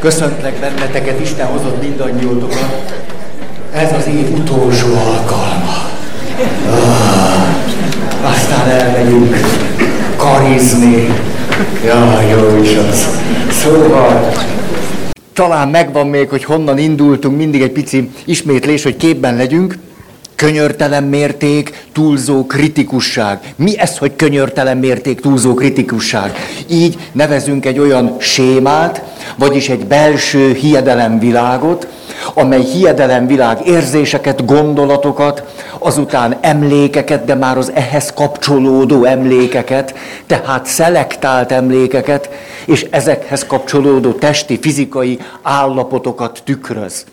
Köszöntlek benneteket, Isten hozott mindannyiótokat. Ez az év utolsó alkalma. Ah, aztán elmegyünk karizni. Jaj, jó is az. Szóval, talán megvan még, hogy honnan indultunk, mindig egy pici ismétlés, hogy képben legyünk. Könyörtelen mérték, túlzó kritikusság. Mi ez, hogy könyörtelen mérték, túlzó kritikusság? Így nevezünk egy olyan sémát, vagyis egy belső hiedelemvilágot, amely hiedelemvilág érzéseket, gondolatokat, azután emlékeket, de már az ehhez kapcsolódó emlékeket, tehát szelektált emlékeket, és ezekhez kapcsolódó testi, fizikai állapotokat tükröz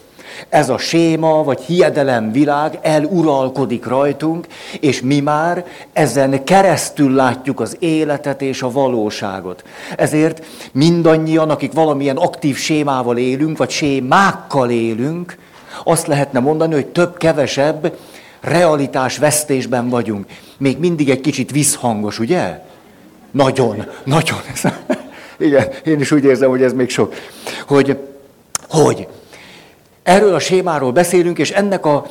ez a séma vagy hiedelem világ eluralkodik rajtunk, és mi már ezen keresztül látjuk az életet és a valóságot. Ezért mindannyian, akik valamilyen aktív sémával élünk, vagy sémákkal élünk, azt lehetne mondani, hogy több-kevesebb realitás vesztésben vagyunk. Még mindig egy kicsit visszhangos, ugye? Nagyon, nagyon. Igen, én is úgy érzem, hogy ez még sok. Hogy, hogy Erről a sémáról beszélünk, és ennek a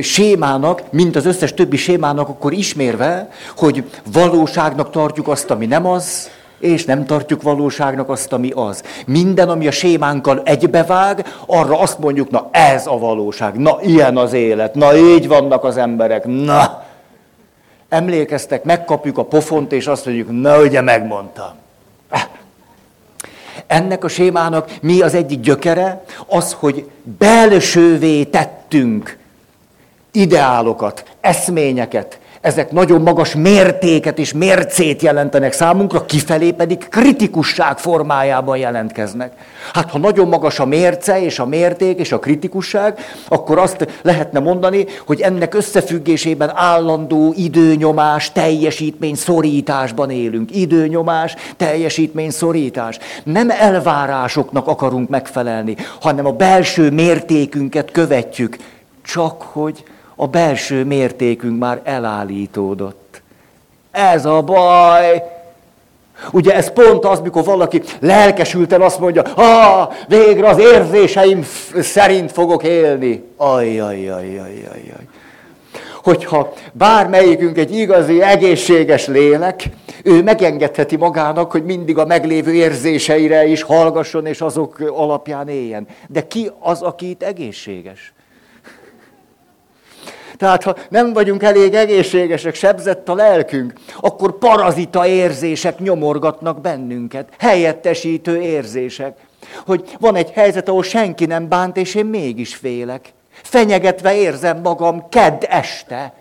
sémának, mint az összes többi sémának, akkor ismérve, hogy valóságnak tartjuk azt, ami nem az, és nem tartjuk valóságnak azt, ami az. Minden, ami a sémánkkal egybevág, arra azt mondjuk, na ez a valóság, na ilyen az élet, na így vannak az emberek, na. Emlékeztek, megkapjuk a pofont, és azt mondjuk, na ugye megmondtam. Ennek a sémának mi az egyik gyökere? Az, hogy belsővé tettünk ideálokat, eszményeket, ezek nagyon magas mértéket és mércét jelentenek számunkra, kifelé pedig kritikusság formájában jelentkeznek. Hát ha nagyon magas a mérce és a mérték és a kritikusság, akkor azt lehetne mondani, hogy ennek összefüggésében állandó időnyomás, teljesítmény szorításban élünk. Időnyomás, teljesítmény szorítás. Nem elvárásoknak akarunk megfelelni, hanem a belső mértékünket követjük. Csak hogy a belső mértékünk már elállítódott. Ez a baj. Ugye ez pont az, mikor valaki lelkesülten azt mondja, ah, végre az érzéseim szerint fogok élni. Ajjajjajjajjaj. Hogyha bármelyikünk egy igazi, egészséges lélek, ő megengedheti magának, hogy mindig a meglévő érzéseire is hallgasson, és azok alapján éljen. De ki az, aki itt egészséges? Tehát ha nem vagyunk elég egészségesek, sebzett a lelkünk, akkor parazita érzések nyomorgatnak bennünket, helyettesítő érzések. Hogy van egy helyzet, ahol senki nem bánt, és én mégis félek. Fenyegetve érzem magam kedd este.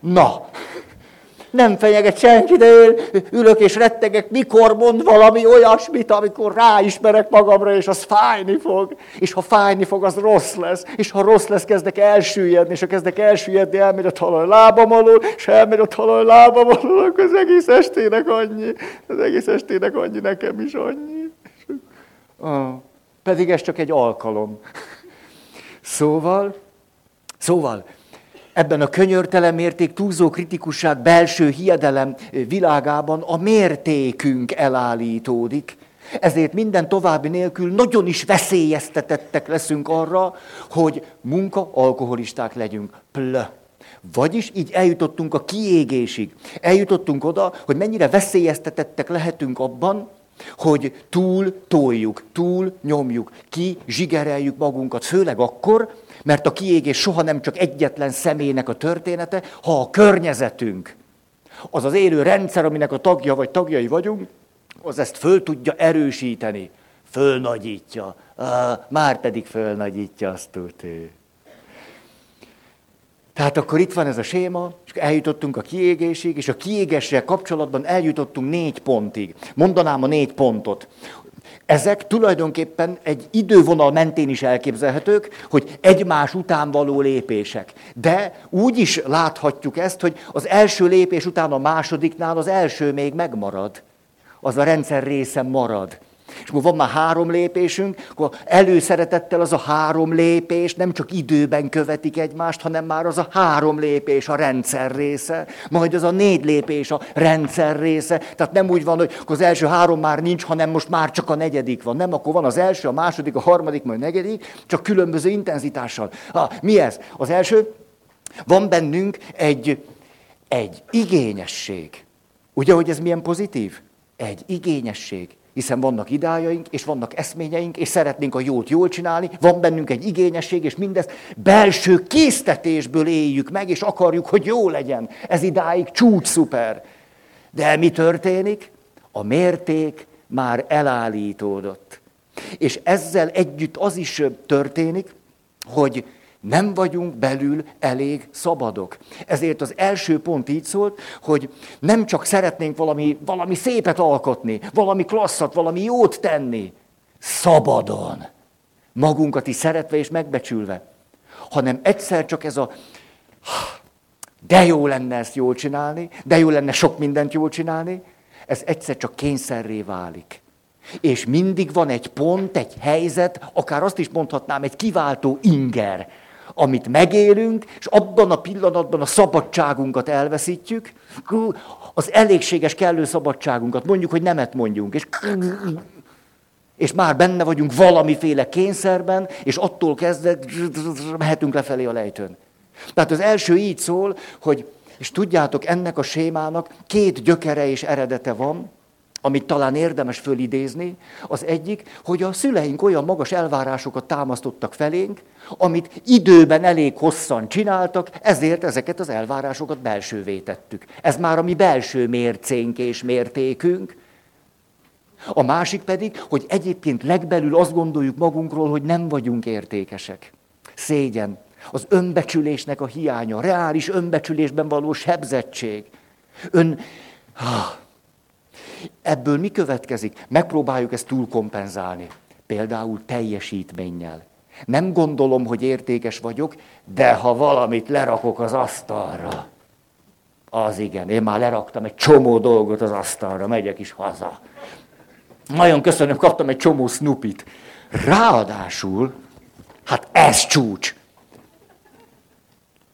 Na, nem fenyeget senki, de én ülök és rettegek, mikor mond valami olyasmit, amikor ráismerek magamra, és az fájni fog. És ha fájni fog, az rossz lesz. És ha rossz lesz, kezdek elsüllyedni, és ha kezdek elsüllyedni, elmegy a talaj lábam alól, és elmegy a talaj lábam alól, akkor az egész estének annyi. Az egész estének annyi, nekem is annyi. Pedig ez csak egy alkalom. Szóval, szóval, ebben a könyörtelen mérték, túlzó kritikusság, belső hiedelem világában a mértékünk elállítódik. Ezért minden további nélkül nagyon is veszélyeztetettek leszünk arra, hogy munka alkoholisták legyünk. Plö. Vagyis így eljutottunk a kiégésig. Eljutottunk oda, hogy mennyire veszélyeztetettek lehetünk abban, hogy túl toljuk, túl nyomjuk, ki zsigereljük magunkat, főleg akkor, mert a kiégés soha nem csak egyetlen személynek a története, ha a környezetünk, az az élő rendszer, aminek a tagja vagy tagjai vagyunk, az ezt föl tudja erősíteni, fölnagyítja. Már pedig fölnagyítja azt ő. Tehát akkor itt van ez a séma, és eljutottunk a kiégésig, és a kiégéssel kapcsolatban eljutottunk négy pontig. Mondanám a négy pontot. Ezek tulajdonképpen egy idővonal mentén is elképzelhetők, hogy egymás után való lépések. De úgy is láthatjuk ezt, hogy az első lépés után a másodiknál az első még megmarad. Az a rendszer része marad. És akkor van már három lépésünk, akkor előszeretettel az a három lépés nem csak időben követik egymást, hanem már az a három lépés a rendszer része, majd az a négy lépés a rendszer része. Tehát nem úgy van, hogy az első három már nincs, hanem most már csak a negyedik van. Nem, akkor van az első, a második, a harmadik, majd a negyedik, csak különböző intenzitással. Ha, mi ez? Az első, van bennünk egy, egy igényesség. Ugye, hogy ez milyen pozitív? Egy igényesség. Hiszen vannak idájaink, és vannak eszményeink, és szeretnénk a jót jól csinálni, van bennünk egy igényesség, és mindezt belső késztetésből éljük meg, és akarjuk, hogy jó legyen. Ez idáig csúcs szuper. De mi történik? A mérték már elállítódott. És ezzel együtt az is történik, hogy nem vagyunk belül elég szabadok. Ezért az első pont így szólt, hogy nem csak szeretnénk valami, valami szépet alkotni, valami klasszat, valami jót tenni, szabadon, magunkat is szeretve és megbecsülve, hanem egyszer csak ez a de jó lenne ezt jól csinálni, de jó lenne sok mindent jól csinálni, ez egyszer csak kényszerré válik. És mindig van egy pont, egy helyzet, akár azt is mondhatnám, egy kiváltó inger, amit megélünk, és abban a pillanatban a szabadságunkat elveszítjük, az elégséges kellő szabadságunkat, mondjuk, hogy nemet mondjunk, és, és már benne vagyunk valamiféle kényszerben, és attól kezdve mehetünk lefelé a lejtőn. Tehát az első így szól, hogy, és tudjátok, ennek a sémának két gyökere és eredete van, amit talán érdemes fölidézni, az egyik, hogy a szüleink olyan magas elvárásokat támasztottak felénk, amit időben elég hosszan csináltak, ezért ezeket az elvárásokat belsővé tettük. Ez már a mi belső mércénk és mértékünk. A másik pedig, hogy egyébként legbelül azt gondoljuk magunkról, hogy nem vagyunk értékesek. Szégyen. Az önbecsülésnek a hiánya, reális önbecsülésben való sebzettség. Ön... Ah, Ebből mi következik? Megpróbáljuk ezt túlkompenzálni. Például teljesítménnyel. Nem gondolom, hogy értékes vagyok, de ha valamit lerakok az asztalra, az igen. Én már leraktam egy csomó dolgot az asztalra, megyek is haza. Nagyon köszönöm, kaptam egy csomó snoopit. Ráadásul, hát ez csúcs.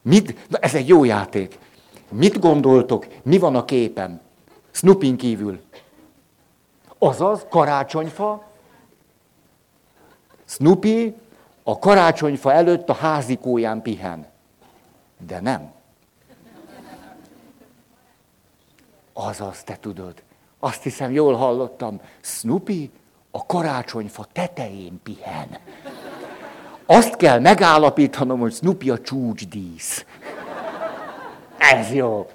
Mit, ez egy jó játék. Mit gondoltok, mi van a képen? Snoopin kívül. Azaz, karácsonyfa, Snoopy a karácsonyfa előtt a házikóján pihen. De nem. Azaz, te tudod. Azt hiszem, jól hallottam. Snoopy a karácsonyfa tetején pihen. Azt kell megállapítanom, hogy Snoopy a csúcsdísz. Ez jó.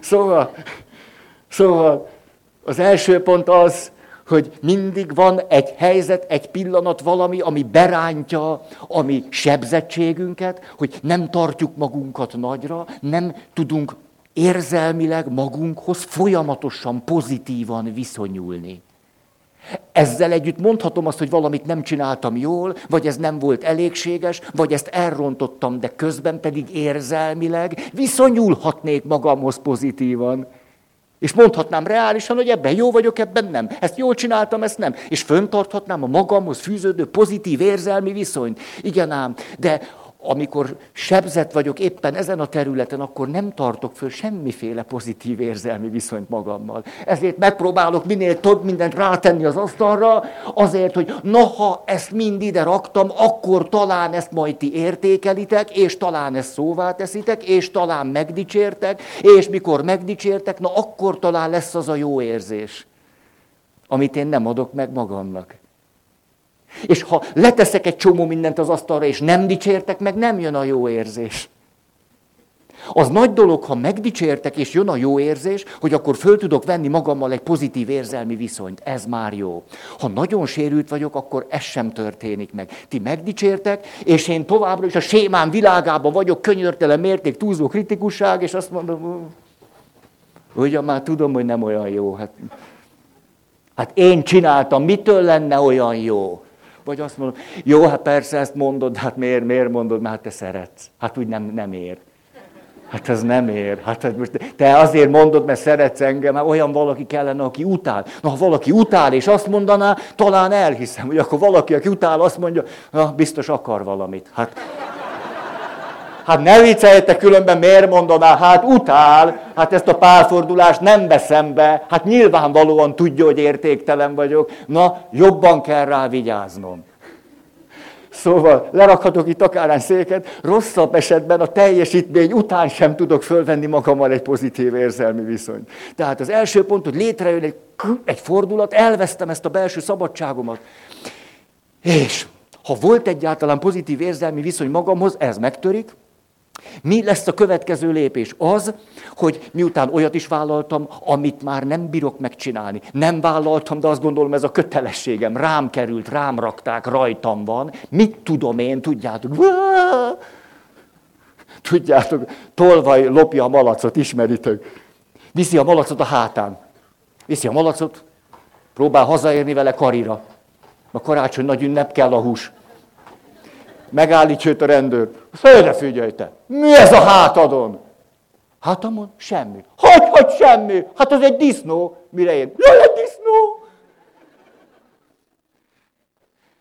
Szóval, szóval az első pont az, hogy mindig van egy helyzet, egy pillanat, valami, ami berántja a mi sebzettségünket, hogy nem tartjuk magunkat nagyra, nem tudunk érzelmileg magunkhoz folyamatosan pozitívan viszonyulni. Ezzel együtt mondhatom azt, hogy valamit nem csináltam jól, vagy ez nem volt elégséges, vagy ezt elrontottam, de közben pedig érzelmileg viszonyulhatnék magamhoz pozitívan. És mondhatnám reálisan, hogy ebben jó vagyok, ebben nem. Ezt jól csináltam, ezt nem. És föntarthatnám a magamhoz fűződő pozitív érzelmi viszonyt. Igen ám, de amikor sebzett vagyok éppen ezen a területen, akkor nem tartok föl semmiféle pozitív érzelmi viszonyt magammal. Ezért megpróbálok minél több mindent rátenni az asztalra, azért, hogy noha ezt mind ide raktam, akkor talán ezt majd ti értékelitek, és talán ezt szóvá teszitek, és talán megdicsértek, és mikor megdicsértek, na akkor talán lesz az a jó érzés, amit én nem adok meg magamnak. És ha leteszek egy csomó mindent az asztalra, és nem dicsértek meg, nem jön a jó érzés. Az nagy dolog, ha megdicsértek, és jön a jó érzés, hogy akkor föl tudok venni magammal egy pozitív érzelmi viszonyt. Ez már jó. Ha nagyon sérült vagyok, akkor ez sem történik meg. Ti megdicsértek, és én továbbra is a sémán világában vagyok, könyörtelen mérték, túlzó kritikusság, és azt mondom, hogy már tudom, hogy nem olyan jó. Hát, hát én csináltam, mitől lenne olyan jó? Vagy azt mondom, jó, hát persze ezt mondod, hát miért, miért mondod, mert hát te szeretsz. Hát úgy nem, nem ér. Hát ez nem ér. Hát ez most, te azért mondod, mert szeretsz engem, mert olyan valaki kellene, aki utál. Na, ha valaki utál, és azt mondaná, talán elhiszem, hogy akkor valaki, aki utál, azt mondja, na, biztos akar valamit. Hát, hát ne vicceljetek, különben miért mondaná, hát utál, hát ezt a párfordulást nem veszem be, hát nyilvánvalóan tudja, hogy értéktelen vagyok, na, jobban kell rá vigyáznom. Szóval lerakhatok itt akár széket, rosszabb esetben a teljesítmény után sem tudok fölvenni magammal egy pozitív érzelmi viszonyt. Tehát az első pont, hogy létrejön egy, egy fordulat, elvesztem ezt a belső szabadságomat. És ha volt egyáltalán pozitív érzelmi viszony magamhoz, ez megtörik, mi lesz a következő lépés? Az, hogy miután olyat is vállaltam, amit már nem bírok megcsinálni. Nem vállaltam, de azt gondolom, ez a kötelességem. Rám került, rám rakták, rajtam van. Mit tudom én, tudjátok? Tudjátok, tolvaj lopja a malacot, ismeritek. Viszi a malacot a hátán. Viszi a malacot, próbál hazaérni vele karira. A karácsony nagy ünnep kell a hús. Megállítja őt a rendőr. Fölre figyelj te! Mi ez a hátadon? Hátamon? Semmi. Hogy, hogy semmi? Hát az egy disznó. Mire én? Jaj, egy disznó!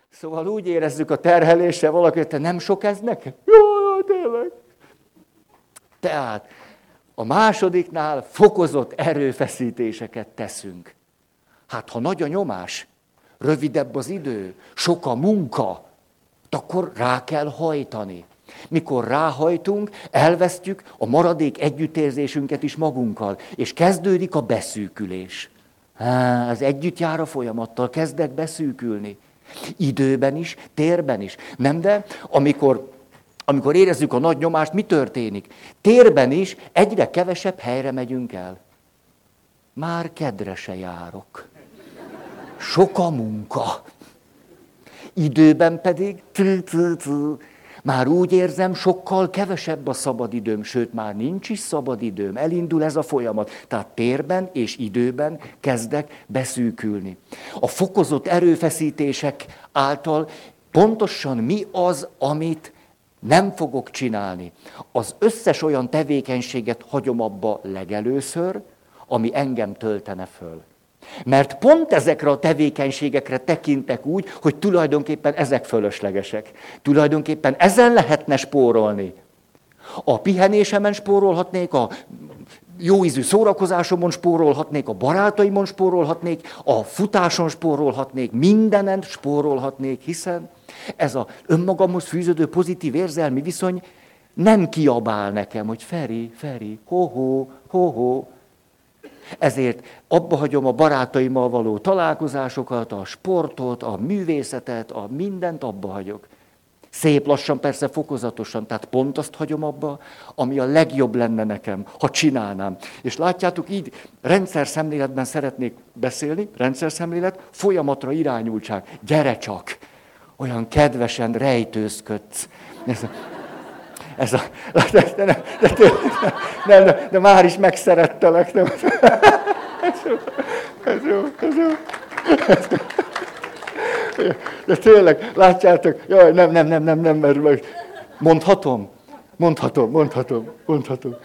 Szóval úgy érezzük a terhelése valaki, te nem sok ez nekem? Jaj, tényleg. Tehát a másodiknál fokozott erőfeszítéseket teszünk. Hát ha nagy a nyomás, rövidebb az idő, sok a munka, akkor rá kell hajtani. Mikor ráhajtunk, elvesztjük a maradék együttérzésünket is magunkkal, és kezdődik a beszűkülés. Az együtt jár a folyamattal, kezdek beszűkülni. Időben is, térben is. Nem de, amikor, amikor érezzük a nagy nyomást, mi történik? Térben is egyre kevesebb helyre megyünk el. Már kedre se járok. Sok a munka. Időben pedig már úgy érzem, sokkal kevesebb a szabadidőm, sőt már nincs is szabadidőm, elindul ez a folyamat. Tehát térben és időben kezdek beszűkülni. A fokozott erőfeszítések által pontosan mi az, amit nem fogok csinálni. Az összes olyan tevékenységet hagyom abba legelőször, ami engem töltene föl. Mert pont ezekre a tevékenységekre tekintek úgy, hogy tulajdonképpen ezek fölöslegesek. Tulajdonképpen ezen lehetne spórolni. A pihenésemen spórolhatnék, a jóízű szórakozásomon spórolhatnék, a barátaimon spórolhatnék, a futáson spórolhatnék, mindenen spórolhatnék, hiszen ez a önmagamhoz fűződő pozitív érzelmi viszony nem kiabál nekem, hogy Feri, Feri, ho-ho, ho-ho, ezért abba hagyom a barátaimmal való találkozásokat, a sportot, a művészetet, a mindent abba hagyok. Szép lassan, persze fokozatosan, tehát pont azt hagyom abba, ami a legjobb lenne nekem, ha csinálnám. És látjátok, így rendszer szemléletben szeretnék beszélni, rendszer szemlélet, folyamatra irányultság. Gyere csak! Olyan kedvesen rejtőzködsz. Ez a, de, de, de, de, de, de, de már is megszerettelek. Nem? Ez jó, ez jó, ez jó. De tényleg, látjátok, jaj, nem, nem, nem, nem, nem, mert mondhatom, mondhatom, mondhatom, mondhatom.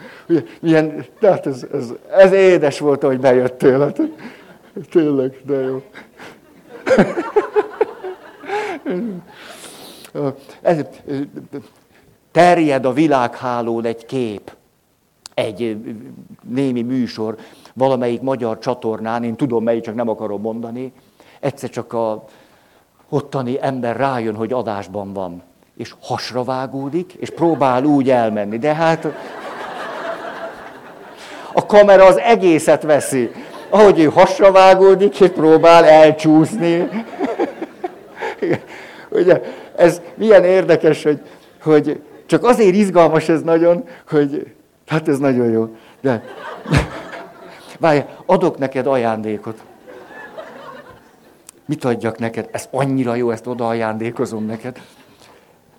Milyen, tehát ez, ez, ez édes volt, hogy bejöttél. Hát, tényleg, de jó. Ez, terjed a világhálón egy kép, egy némi műsor, valamelyik magyar csatornán, én tudom melyik, csak nem akarom mondani, egyszer csak a ottani ember rájön, hogy adásban van, és hasra vágódik, és próbál úgy elmenni. De hát a kamera az egészet veszi. Ahogy ő hasra vágódik, és próbál elcsúszni. Ugye, ez milyen érdekes, hogy, hogy csak azért izgalmas ez nagyon, hogy hát ez nagyon jó. De várj, adok neked ajándékot. Mit adjak neked? Ez annyira jó, ezt oda ajándékozom neked.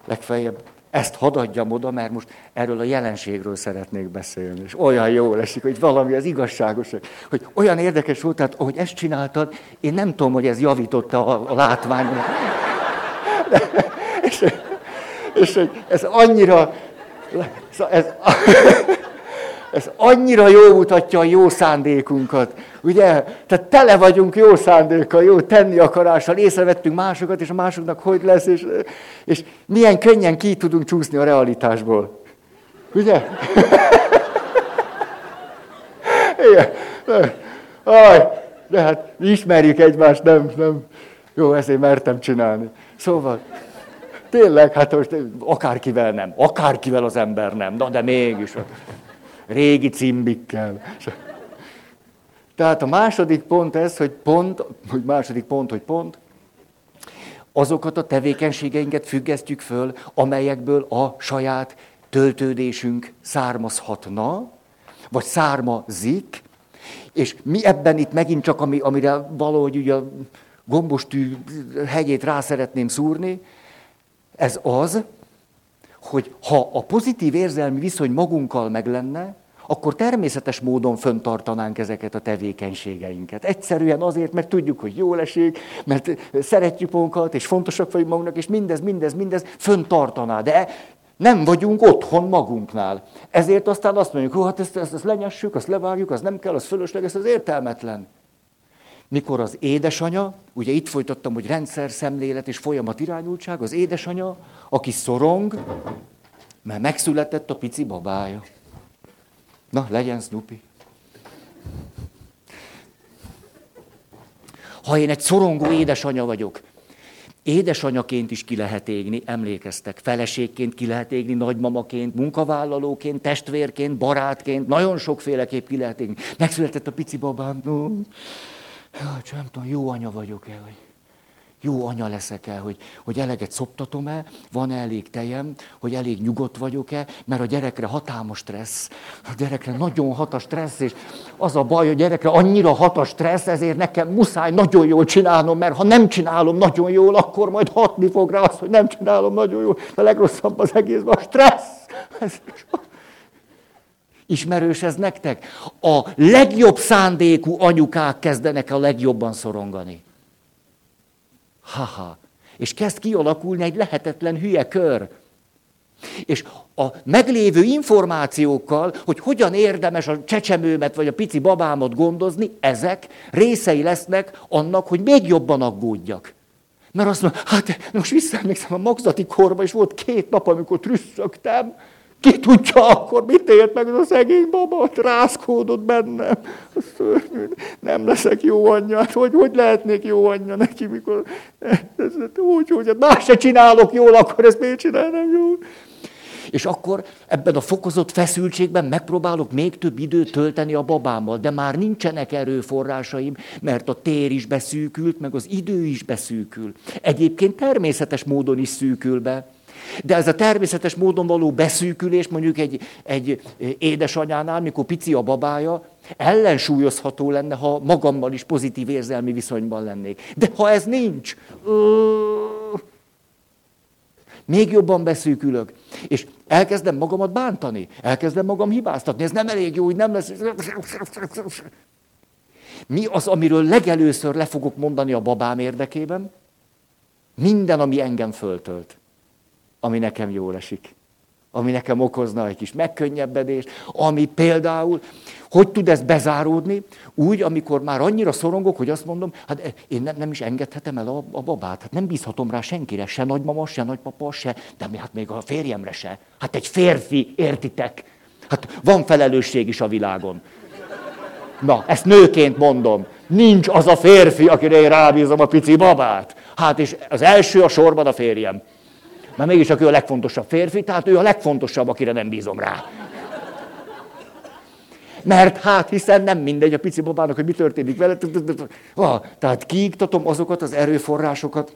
Legfeljebb ezt hadd adjam oda, mert most erről a jelenségről szeretnék beszélni. És olyan jó esik, hogy valami az igazságos, hogy olyan érdekes volt, tehát ahogy ezt csináltad, én nem tudom, hogy ez javította a, a látványt. és, és hogy ez annyira, ez, Ez annyira jó mutatja a jó szándékunkat. Ugye? Tehát tele vagyunk jó szándékkal, jó tenni akarással, észrevettünk másokat, és a másoknak hogy lesz, és, és milyen könnyen ki tudunk csúszni a realitásból. Ugye? Igen. Aj, de hát ismerjük egymást, nem, nem. Jó, ezért mertem csinálni. Szóval, tényleg, hát most akárkivel nem, akárkivel az ember nem, na de mégis. Régi cimbikkel. Tehát a második pont ez, hogy pont, hogy második pont, hogy pont, azokat a tevékenységeinket függesztjük föl, amelyekből a saját töltődésünk származhatna, vagy származik, és mi ebben itt megint csak, ami, amire valahogy ugye a gombostű hegyét rá szeretném szúrni, ez az, hogy ha a pozitív érzelmi viszony magunkkal meg lenne, akkor természetes módon föntartanánk ezeket a tevékenységeinket. Egyszerűen azért, mert tudjuk, hogy jól esik, mert szeretjük magunkat, és fontosak vagyunk magunknak, és mindez, mindez, mindez föntartaná. De nem vagyunk otthon magunknál. Ezért aztán azt mondjuk, hogy hát ezt, ezt, ezt lenyessük, azt levágjuk, az nem kell, az fölösleges, az értelmetlen. Mikor az édesanya, ugye itt folytattam, hogy rendszer, szemlélet és folyamat irányultság, az édesanya, aki szorong, mert megszületett a pici babája. Na, legyen Snoopy. Ha én egy szorongó édesanya vagyok, édesanyaként is ki lehet égni, emlékeztek, feleségként ki lehet égni, nagymamaként, munkavállalóként, testvérként, barátként, nagyon sokféleképp ki lehet égni. Megszületett a pici babám, no. Ja, csak nem tudom, jó anya vagyok-e, vagy jó anya leszek-e, hogy, hogy eleget szoptatom-e, van elég tejem, hogy elég nyugodt vagyok-e, mert a gyerekre hatalmas stressz, a gyerekre nagyon hat a stressz, és az a baj, hogy a gyerekre annyira hat a stressz, ezért nekem muszáj nagyon jól csinálnom, mert ha nem csinálom nagyon jól, akkor majd hatni fog rá az, hogy nem csinálom nagyon jól. A legrosszabb az egészben a stressz. Ismerős ez nektek? A legjobb szándékú anyukák kezdenek a legjobban szorongani. Haha. És kezd kialakulni egy lehetetlen hülye kör. És a meglévő információkkal, hogy hogyan érdemes a csecsemőmet vagy a pici babámat gondozni, ezek részei lesznek annak, hogy még jobban aggódjak. Mert azt mondja, hát most visszaemlékszem a magzati korba, és volt két nap, amikor trüsszögtem, ki tudja akkor, mit élt meg ez a szegény baba, rászkódott bennem. Nem leszek jó anyja. Hát hogy, hogy lehetnék jó anyja neki, mikor úgy, hogy hát más se csinálok jól, akkor ezt miért csinálnám jól? És akkor ebben a fokozott feszültségben megpróbálok még több időt tölteni a babámmal, de már nincsenek erőforrásaim, mert a tér is beszűkült, meg az idő is beszűkül. Egyébként természetes módon is szűkül be. De ez a természetes módon való beszűkülés mondjuk egy, egy édesanyánál, mikor pici a babája, ellensúlyozható lenne, ha magammal is pozitív érzelmi viszonyban lennék. De ha ez nincs, még jobban beszűkülök, és elkezdem magamat bántani, elkezdem magam hibáztatni, ez nem elég jó, hogy nem lesz. Mi az, amiről legelőször le fogok mondani a babám érdekében? Minden, ami engem föltölt ami nekem jól esik. Ami nekem okozna egy kis megkönnyebbedést, ami például, hogy tud ez bezáródni? Úgy, amikor már annyira szorongok, hogy azt mondom, hát én nem, nem is engedhetem el a, a babát, hát nem bízhatom rá senkire, se nagymama, se nagypapa, se, de hát még a férjemre se. Hát egy férfi, értitek? Hát van felelősség is a világon. Na, ezt nőként mondom. Nincs az a férfi, akire én rábízom a pici babát. Hát és az első a sorban a férjem. Mert mégis ő a legfontosabb férfi, tehát ő a legfontosabb, akire nem bízom rá. Mert hát, hiszen nem mindegy a pici babának, hogy mi történik vele. Tehát kiiktatom azokat az erőforrásokat,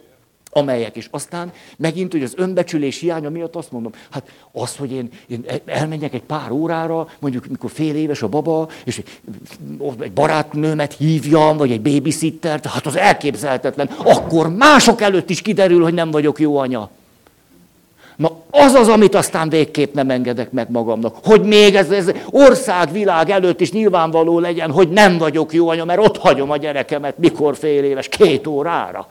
amelyek is. Aztán megint, hogy az önbecsülés hiánya miatt azt mondom, hát az, hogy én, én elmenjek egy pár órára, mondjuk mikor fél éves a baba, és egy barátnőmet hívjam, vagy egy babysittert, hát az elképzelhetetlen, akkor mások előtt is kiderül, hogy nem vagyok jó anya. Na az az, amit aztán végképp nem engedek meg magamnak. Hogy még ez, ez országvilág előtt is nyilvánvaló legyen, hogy nem vagyok jó anya, mert ott hagyom a gyerekemet, mikor fél éves, két órára.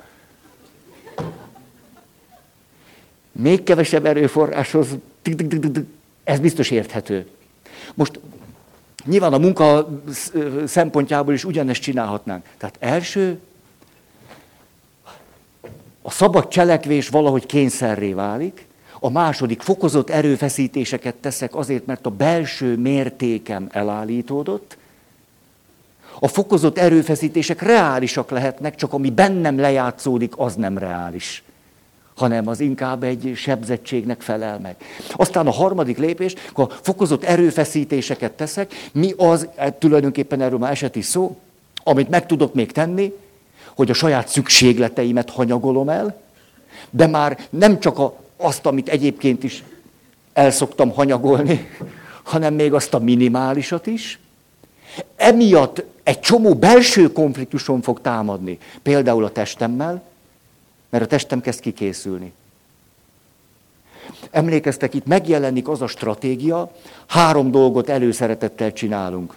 Még kevesebb erőforráshoz, ez biztos érthető. Most nyilván a munka szempontjából is ugyanezt csinálhatnánk. Tehát első, a szabad cselekvés valahogy kényszerré válik, a második fokozott erőfeszítéseket teszek azért, mert a belső mértékem elállítódott, a fokozott erőfeszítések reálisak lehetnek, csak ami bennem lejátszódik, az nem reális hanem az inkább egy sebzettségnek felel meg. Aztán a harmadik lépés, akkor fokozott erőfeszítéseket teszek, mi az, hát tulajdonképpen erről már esett szó, amit meg tudok még tenni, hogy a saját szükségleteimet hanyagolom el, de már nem csak a, azt, amit egyébként is el szoktam hanyagolni, hanem még azt a minimálisat is. Emiatt egy csomó belső konfliktuson fog támadni, például a testemmel, mert a testem kezd kikészülni. Emlékeztek, itt megjelenik az a stratégia, három dolgot előszeretettel csinálunk.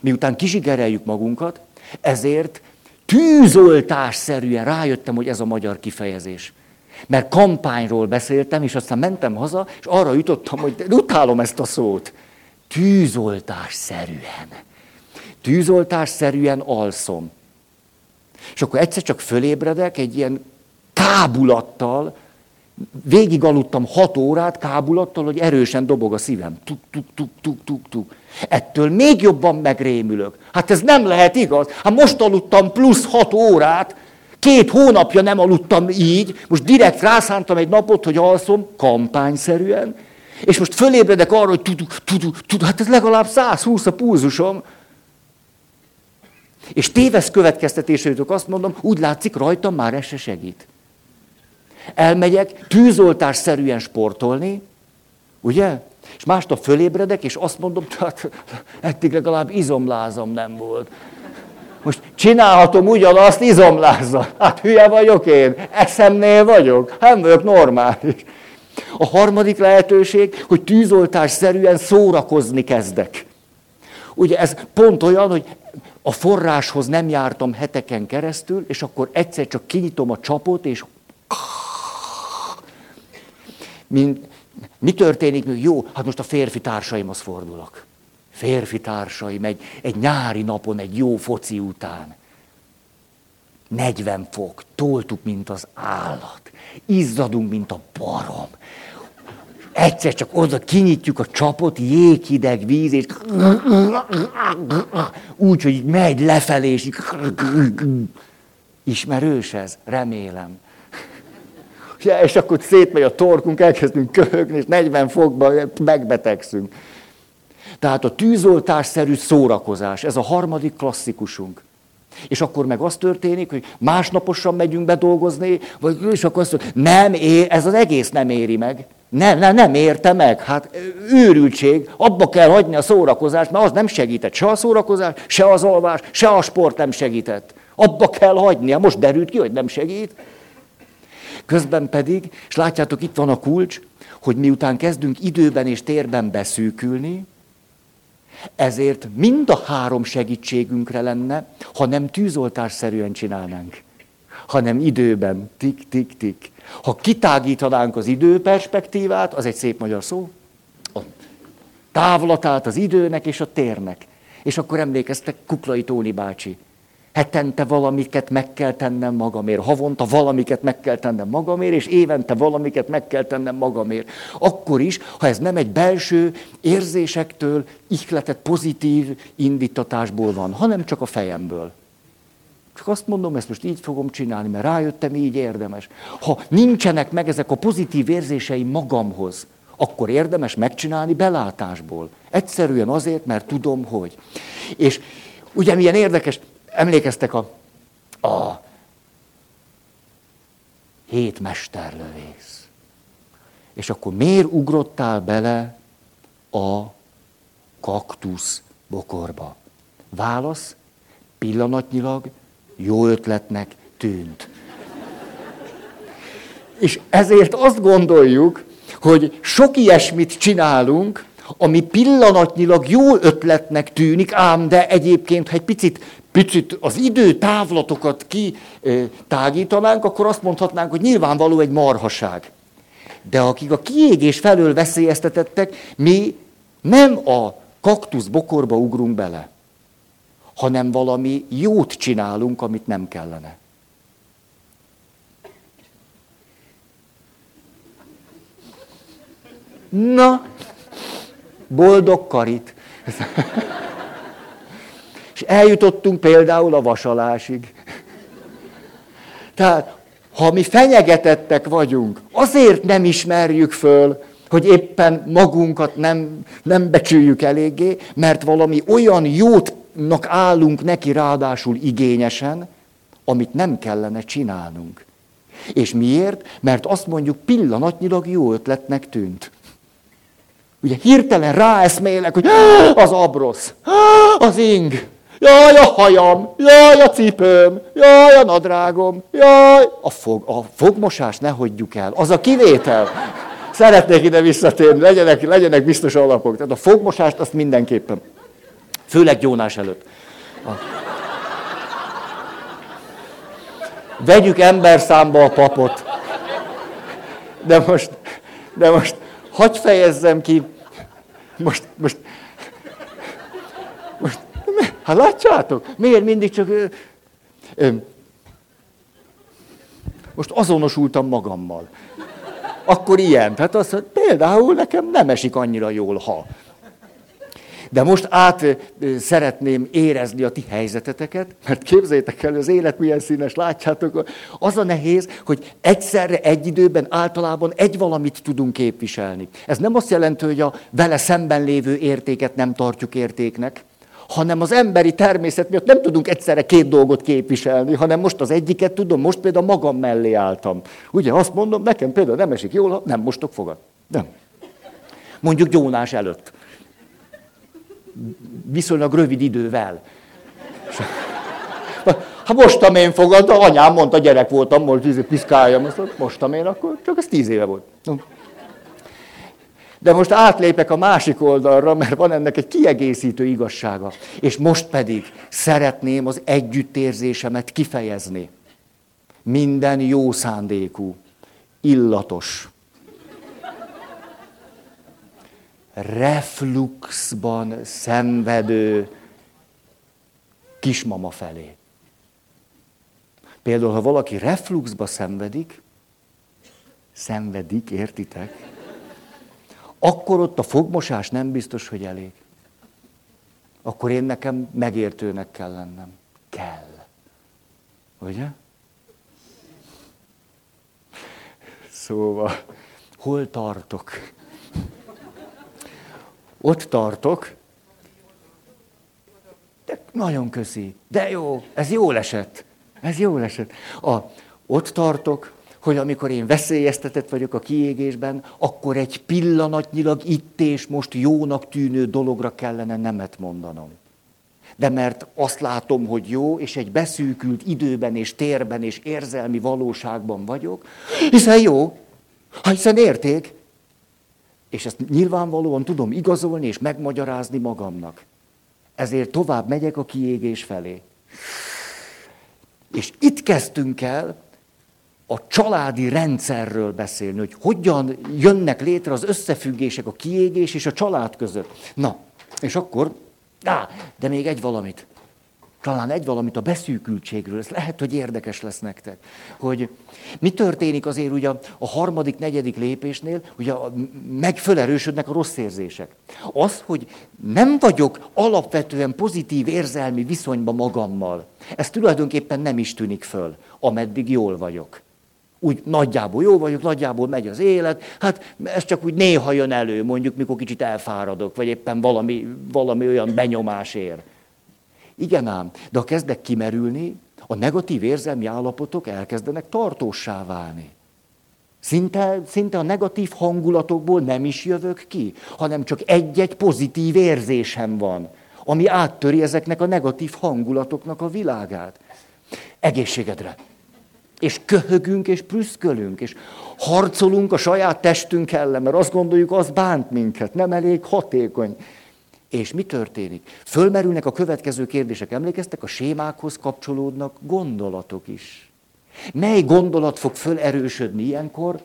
Miután kizsigereljük magunkat, ezért tűzoltásszerűen rájöttem, hogy ez a magyar kifejezés. Mert kampányról beszéltem, és aztán mentem haza, és arra jutottam, hogy utálom ezt a szót. Tűzoltásszerűen. Tűzoltásszerűen alszom. És akkor egyszer csak fölébredek egy ilyen kábulattal, végig aludtam hat órát kábulattal, hogy erősen dobog a szívem. Tuk, tuk, tuk, tuk, tuk, tuk. Ettől még jobban megrémülök. Hát ez nem lehet igaz. Hát most aludtam plusz hat órát, két hónapja nem aludtam így, most direkt rászántam egy napot, hogy alszom, kampányszerűen, és most fölébredek arra, hogy tudu, tudu, tudu, hát ez legalább 120 a pulzusom. És tévesz következtetésre azt mondom, úgy látszik, rajtam már ez se segít. Elmegyek tűzoltásszerűen sportolni, ugye? És másnap fölébredek, és azt mondom, hát eddig legalább izomlázam nem volt. Most csinálhatom ugyanazt izomlázzal. Hát hülye vagyok én, eszemnél vagyok, nem vagyok normális. A harmadik lehetőség, hogy tűzoltásszerűen szórakozni kezdek. Ugye ez pont olyan, hogy a forráshoz nem jártam heteken keresztül, és akkor egyszer csak kinyitom a csapot, és mint, mi történik? Jó, hát most a férfi társaimhoz fordulok. Férfi társaim egy, egy nyári napon, egy jó foci után. 40 fok, toltuk, mint az állat. Izzadunk, mint a barom. Egyszer csak oda kinyitjuk a csapot, jéghideg víz, és úgy, hogy megy lefelé, és ismerős ez? Remélem és akkor szétmegy a torkunk, elkezdünk köhögni, és 40 fokban megbetegszünk. Tehát a tűzoltásszerű szórakozás, ez a harmadik klasszikusunk. És akkor meg az történik, hogy másnaposan megyünk bedolgozni, vagy, és akkor azt mondjuk, nem ér, ez az egész nem éri meg. Nem, nem, nem érte meg. Hát őrültség, abba kell hagyni a szórakozást, mert az nem segített. Se a szórakozás, se az alvás, se a sport nem segített. Abba kell hagyni. Hát most derült ki, hogy nem segít. Közben pedig, és látjátok, itt van a kulcs, hogy miután kezdünk időben és térben beszűkülni, ezért mind a három segítségünkre lenne, ha nem tűzoltásszerűen csinálnánk, hanem időben, tik, tik, tik. Ha kitágítanánk az időperspektívát, az egy szép magyar szó, a távlatát az időnek és a térnek. És akkor emlékeztek Kuklai Tóni bácsi hetente valamiket meg kell tennem magamért, havonta valamiket meg kell tennem magamért, és évente valamiket meg kell tennem magamért. Akkor is, ha ez nem egy belső érzésektől ihletett pozitív indítatásból van, hanem csak a fejemből. Csak azt mondom, ezt most így fogom csinálni, mert rájöttem, így érdemes. Ha nincsenek meg ezek a pozitív érzéseim magamhoz, akkor érdemes megcsinálni belátásból. Egyszerűen azért, mert tudom, hogy. És ugye milyen érdekes, Emlékeztek a, a hét mesterlövész. És akkor miért ugrottál bele a kaktusz bokorba? Válasz, pillanatnyilag jó ötletnek tűnt. És ezért azt gondoljuk, hogy sok ilyesmit csinálunk, ami pillanatnyilag jó ötletnek tűnik, ám de egyébként, ha egy picit picit az idő távlatokat kitágítanánk, akkor azt mondhatnánk, hogy nyilvánvaló egy marhaság. De akik a kiégés felől veszélyeztetettek, mi nem a kaktusz bokorba ugrunk bele, hanem valami jót csinálunk, amit nem kellene. Na, boldog karit. És eljutottunk például a vasalásig. Tehát, ha mi fenyegetettek vagyunk, azért nem ismerjük föl, hogy éppen magunkat nem, nem becsüljük eléggé, mert valami olyan jótnak állunk neki ráadásul igényesen, amit nem kellene csinálnunk. És miért? Mert azt mondjuk pillanatnyilag jó ötletnek tűnt. Ugye hirtelen ráeszmélek, hogy az abrosz, az ing, jaj a hajam, jaj a cipőm, jaj a nadrágom, jaj a, fog, a fogmosás ne hagyjuk el, az a kivétel. Szeretnék ide visszatérni, legyenek, legyenek biztos alapok. Tehát a fogmosást azt mindenképpen. Főleg gyónás előtt. A... Vegyük ember számba a papot. De most, de most hagy fejezzem ki. Most, most, hát látjátok, miért mindig csak... Most azonosultam magammal akkor ilyen. Tehát azt mondja, például nekem nem esik annyira jól, ha. De most át szeretném érezni a ti helyzeteteket, mert képzétek el, az élet milyen színes, látjátok, az a nehéz, hogy egyszerre, egy időben általában egy valamit tudunk képviselni. Ez nem azt jelenti, hogy a vele szemben lévő értéket nem tartjuk értéknek, hanem az emberi természet miatt nem tudunk egyszerre két dolgot képviselni, hanem most az egyiket tudom, most például magam mellé álltam. Ugye azt mondom, nekem például nem esik jól, ha nem mostok fogad. Nem. Mondjuk gyónás előtt. Viszonylag rövid idővel. Ha mostam én fogad, anyám mondta, gyerek voltam, most piszkáljam, azt mostam én, akkor csak ez tíz éve volt. De most átlépek a másik oldalra, mert van ennek egy kiegészítő igazsága. És most pedig szeretném az együttérzésemet kifejezni. Minden jó szándékú, illatos, refluxban szenvedő kismama felé. Például, ha valaki refluxba szenvedik, szenvedik, értitek? Akkor ott a fogmosás nem biztos, hogy elég. Akkor én nekem megértőnek kell lennem. Kell. Ugye? Szóval, hol tartok? Ott tartok. De nagyon köszi. De jó, ez jól esett. Ez jól esett. A, ott tartok, hogy amikor én veszélyeztetett vagyok a kiégésben, akkor egy pillanatnyilag itt és most jónak tűnő dologra kellene nemet mondanom. De mert azt látom, hogy jó, és egy beszűkült időben és térben és érzelmi valóságban vagyok, hiszen jó, hiszen érték, és ezt nyilvánvalóan tudom igazolni és megmagyarázni magamnak. Ezért tovább megyek a kiégés felé. És itt kezdtünk el a családi rendszerről beszélni, hogy hogyan jönnek létre az összefüggések a kiégés és a család között. Na, és akkor, á, de még egy valamit. Talán egy valamit a beszűkültségről, ez lehet, hogy érdekes lesz nektek. Hogy mi történik azért ugye a harmadik, negyedik lépésnél, ugye meg fölerősödnek a rossz érzések. Az, hogy nem vagyok alapvetően pozitív érzelmi viszonyban magammal, ez tulajdonképpen nem is tűnik föl, ameddig jól vagyok úgy nagyjából jó vagyok, nagyjából megy az élet, hát ez csak úgy néha jön elő, mondjuk, mikor kicsit elfáradok, vagy éppen valami, valami olyan benyomás ér. Igen ám, de ha kezdek kimerülni, a negatív érzelmi állapotok elkezdenek tartósá válni. Szinte, szinte a negatív hangulatokból nem is jövök ki, hanem csak egy-egy pozitív érzésem van, ami áttöri ezeknek a negatív hangulatoknak a világát. Egészségedre! És köhögünk, és prüszkölünk, és harcolunk a saját testünk ellen, mert azt gondoljuk, az bánt minket, nem elég hatékony. És mi történik? Fölmerülnek a következő kérdések. Emlékeztek, a sémákhoz kapcsolódnak gondolatok is. Mely gondolat fog fölerősödni ilyenkor?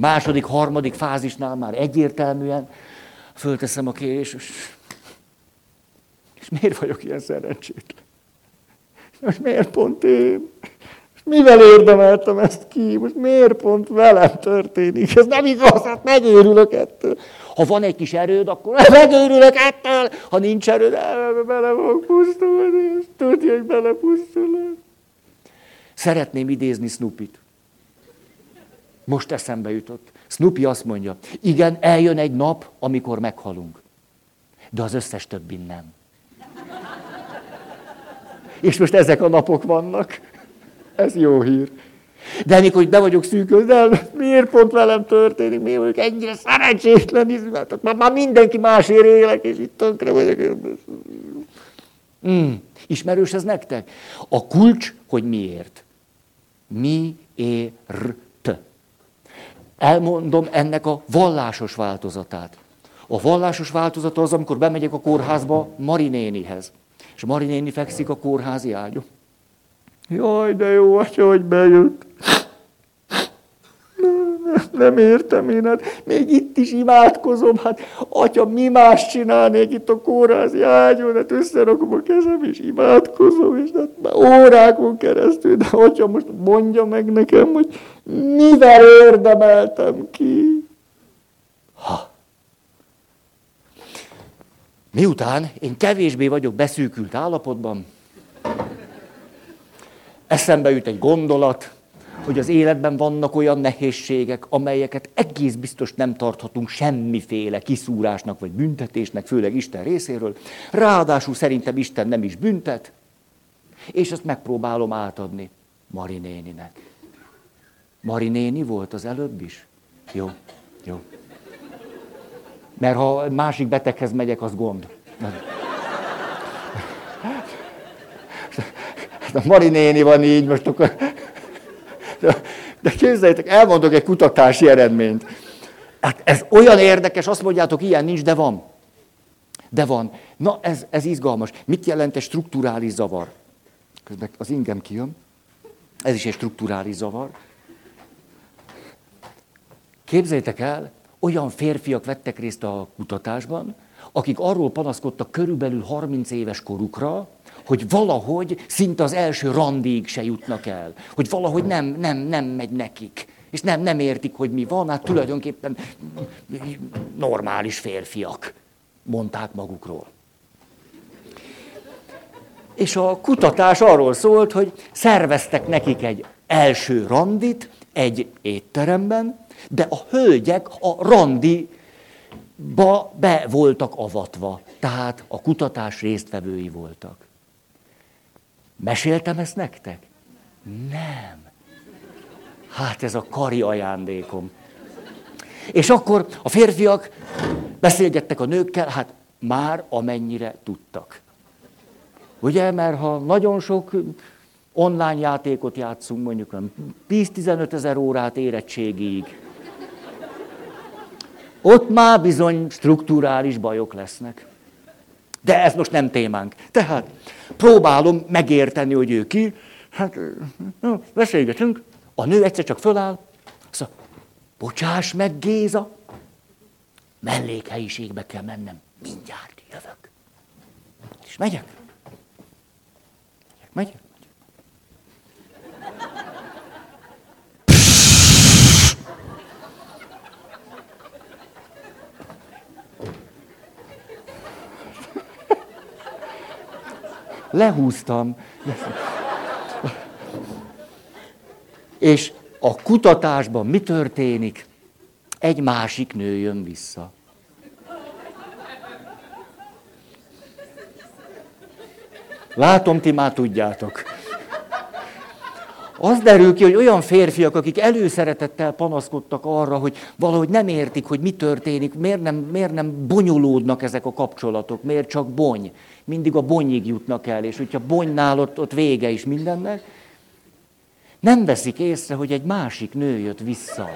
Második, harmadik fázisnál már egyértelműen. Fölteszem a kérés, és, és miért vagyok ilyen szerencsétlen? Most miért pont én? Mivel érdemeltem ezt ki? Most miért pont velem történik? Ez nem igaz, hát megőrülök ettől. Ha van egy kis erőd, akkor megőrülök ettől. Ha nincs erőd, bele fog pusztulni, és tudja, hogy belepusztulok. Szeretném idézni Snoopit. Most eszembe jutott. Snoopy azt mondja, igen, eljön egy nap, amikor meghalunk. De az összes többi nem. És most ezek a napok vannak. Ez jó hír. De amikor be vagyok szűközve, miért pont velem történik, miért vagyok ennyire szerencsétlen, hát már, már mindenki másért élek, és itt tönkre vagyok. Mm. Ismerős ez nektek? A kulcs, hogy miért. Mi, é, r, t. Elmondom ennek a vallásos változatát. A vallásos változata az, amikor bemegyek a kórházba Marinénihez. És Marinéni fekszik a kórházi ágyon. Jaj, de jó, atya, hogy bejött. Nem értem én, hát még itt is imádkozom, hát atya, mi más csinálnék itt a kórházi ágyon, hát összerakom a kezem és imádkozom, és hát már órákon keresztül, de atya most mondja meg nekem, hogy mivel érdemeltem ki. Ha. Miután én kevésbé vagyok beszűkült állapotban, eszembe jut egy gondolat, hogy az életben vannak olyan nehézségek, amelyeket egész biztos nem tarthatunk semmiféle kiszúrásnak vagy büntetésnek, főleg Isten részéről. Ráadásul szerintem Isten nem is büntet, és ezt megpróbálom átadni Mari néninek. Mari néni volt az előbb is? Jó, jó. Mert ha másik beteghez megyek, az gond. A Mari néni van így, most akkor de képzeljétek, elmondok egy kutatási eredményt. Hát ez olyan érdekes, azt mondjátok, ilyen nincs, de van. De van. Na, ez, ez izgalmas. Mit jelent egy strukturális zavar? Közben az ingem kijön. Ez is egy strukturális zavar. Képzeljétek el, olyan férfiak vettek részt a kutatásban, akik arról panaszkodtak körülbelül 30 éves korukra, hogy valahogy szinte az első randig se jutnak el. Hogy valahogy nem, nem, nem megy nekik. És nem, nem értik, hogy mi van, hát tulajdonképpen normális férfiak, mondták magukról. És a kutatás arról szólt, hogy szerveztek nekik egy első randit egy étteremben, de a hölgyek a randi ba be voltak avatva, tehát a kutatás résztvevői voltak. Meséltem ezt nektek? Nem. Hát ez a kari ajándékom. És akkor a férfiak beszélgettek a nőkkel, hát már amennyire tudtak. Ugye, mert ha nagyon sok online játékot játszunk, mondjuk 10-15 ezer órát érettségig, ott már bizony strukturális bajok lesznek. De ez most nem témánk. Tehát próbálom megérteni, hogy ő ki. Hát, no, beszélgetünk. A nő egyszer csak föláll. Szóval, bocsáss meg, Géza, mellékhelyiségbe kell mennem. Mindjárt jövök. És megyek. Megyek, megyek. Lehúztam. És a kutatásban mi történik? Egy másik nő jön vissza. Látom, ti már tudjátok. Az derül ki, hogy olyan férfiak, akik előszeretettel panaszkodtak arra, hogy valahogy nem értik, hogy mi történik, miért nem, miért nem bonyolódnak ezek a kapcsolatok, miért csak bony. Mindig a bonyig jutnak el, és hogyha bonynál ott, ott vége is mindennek, nem veszik észre, hogy egy másik nő jött vissza.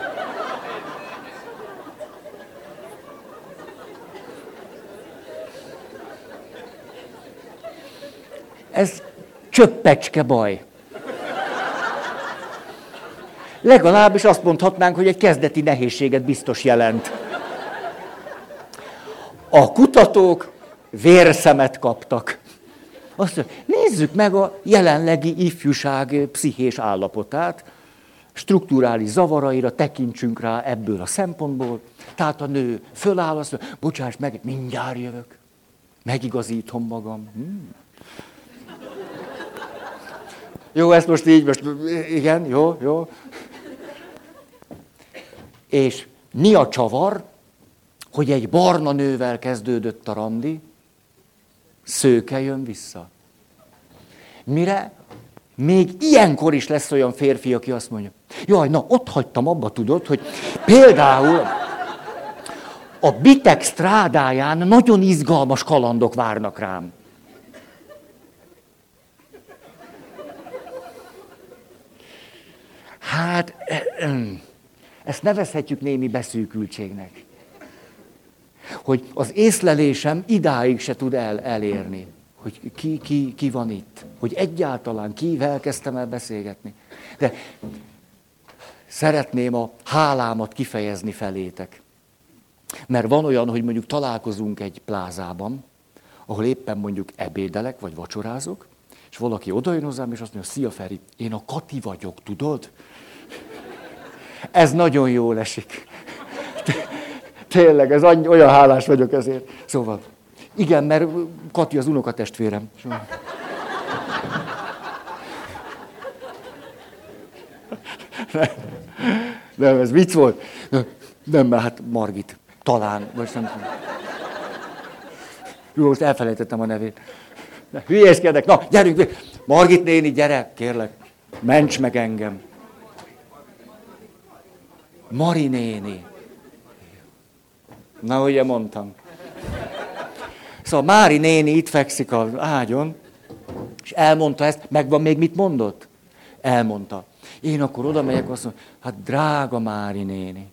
Ez csöppecske baj. Legalábbis azt mondhatnánk, hogy egy kezdeti nehézséget biztos jelent. A kutatók vérszemet kaptak. Azt mondja, nézzük meg a jelenlegi ifjúság pszichés állapotát, strukturális zavaraira tekintsünk rá ebből a szempontból. Tehát a nő föláll, azt mondja, bocsáss meg, mindjárt jövök. Megigazítom magam. Hmm. Jó, ezt most így, most igen, jó, jó. És mi a csavar, hogy egy barna nővel kezdődött a randi, szőke jön vissza. Mire? Még ilyenkor is lesz olyan férfi, aki azt mondja, jaj, na ott hagytam abba, tudod, hogy például a bitek strádáján nagyon izgalmas kalandok várnak rám. Hát, ezt nevezhetjük némi beszűkültségnek. Hogy az észlelésem idáig se tud el, elérni, hogy ki, ki, ki van itt. Hogy egyáltalán kivel kezdtem el beszélgetni. De szeretném a hálámat kifejezni felétek. Mert van olyan, hogy mondjuk találkozunk egy plázában, ahol éppen mondjuk ebédelek, vagy vacsorázok, és valaki odajön hozzám, és azt mondja, szia Feri, én a Kati vagyok, tudod? Ez nagyon jól esik. Tényleg, ez annyi, olyan hálás vagyok ezért. Szóval, igen, mert Kati az unokatestvérem. Nem, nem, ez vicc volt. Nem, mert hát Margit. Talán, most nem tudom. Jó, most elfelejtettem a nevét. Hülyéskedek, na, gyerünk, Margit néni, gyere, kérlek, ments meg engem. Mari néni. Na, ugye mondtam. Szóval Mári néni itt fekszik az ágyon, és elmondta ezt, megvan még mit mondott? Elmondta. Én akkor oda megyek, azt mondom, hát drága Mári néni,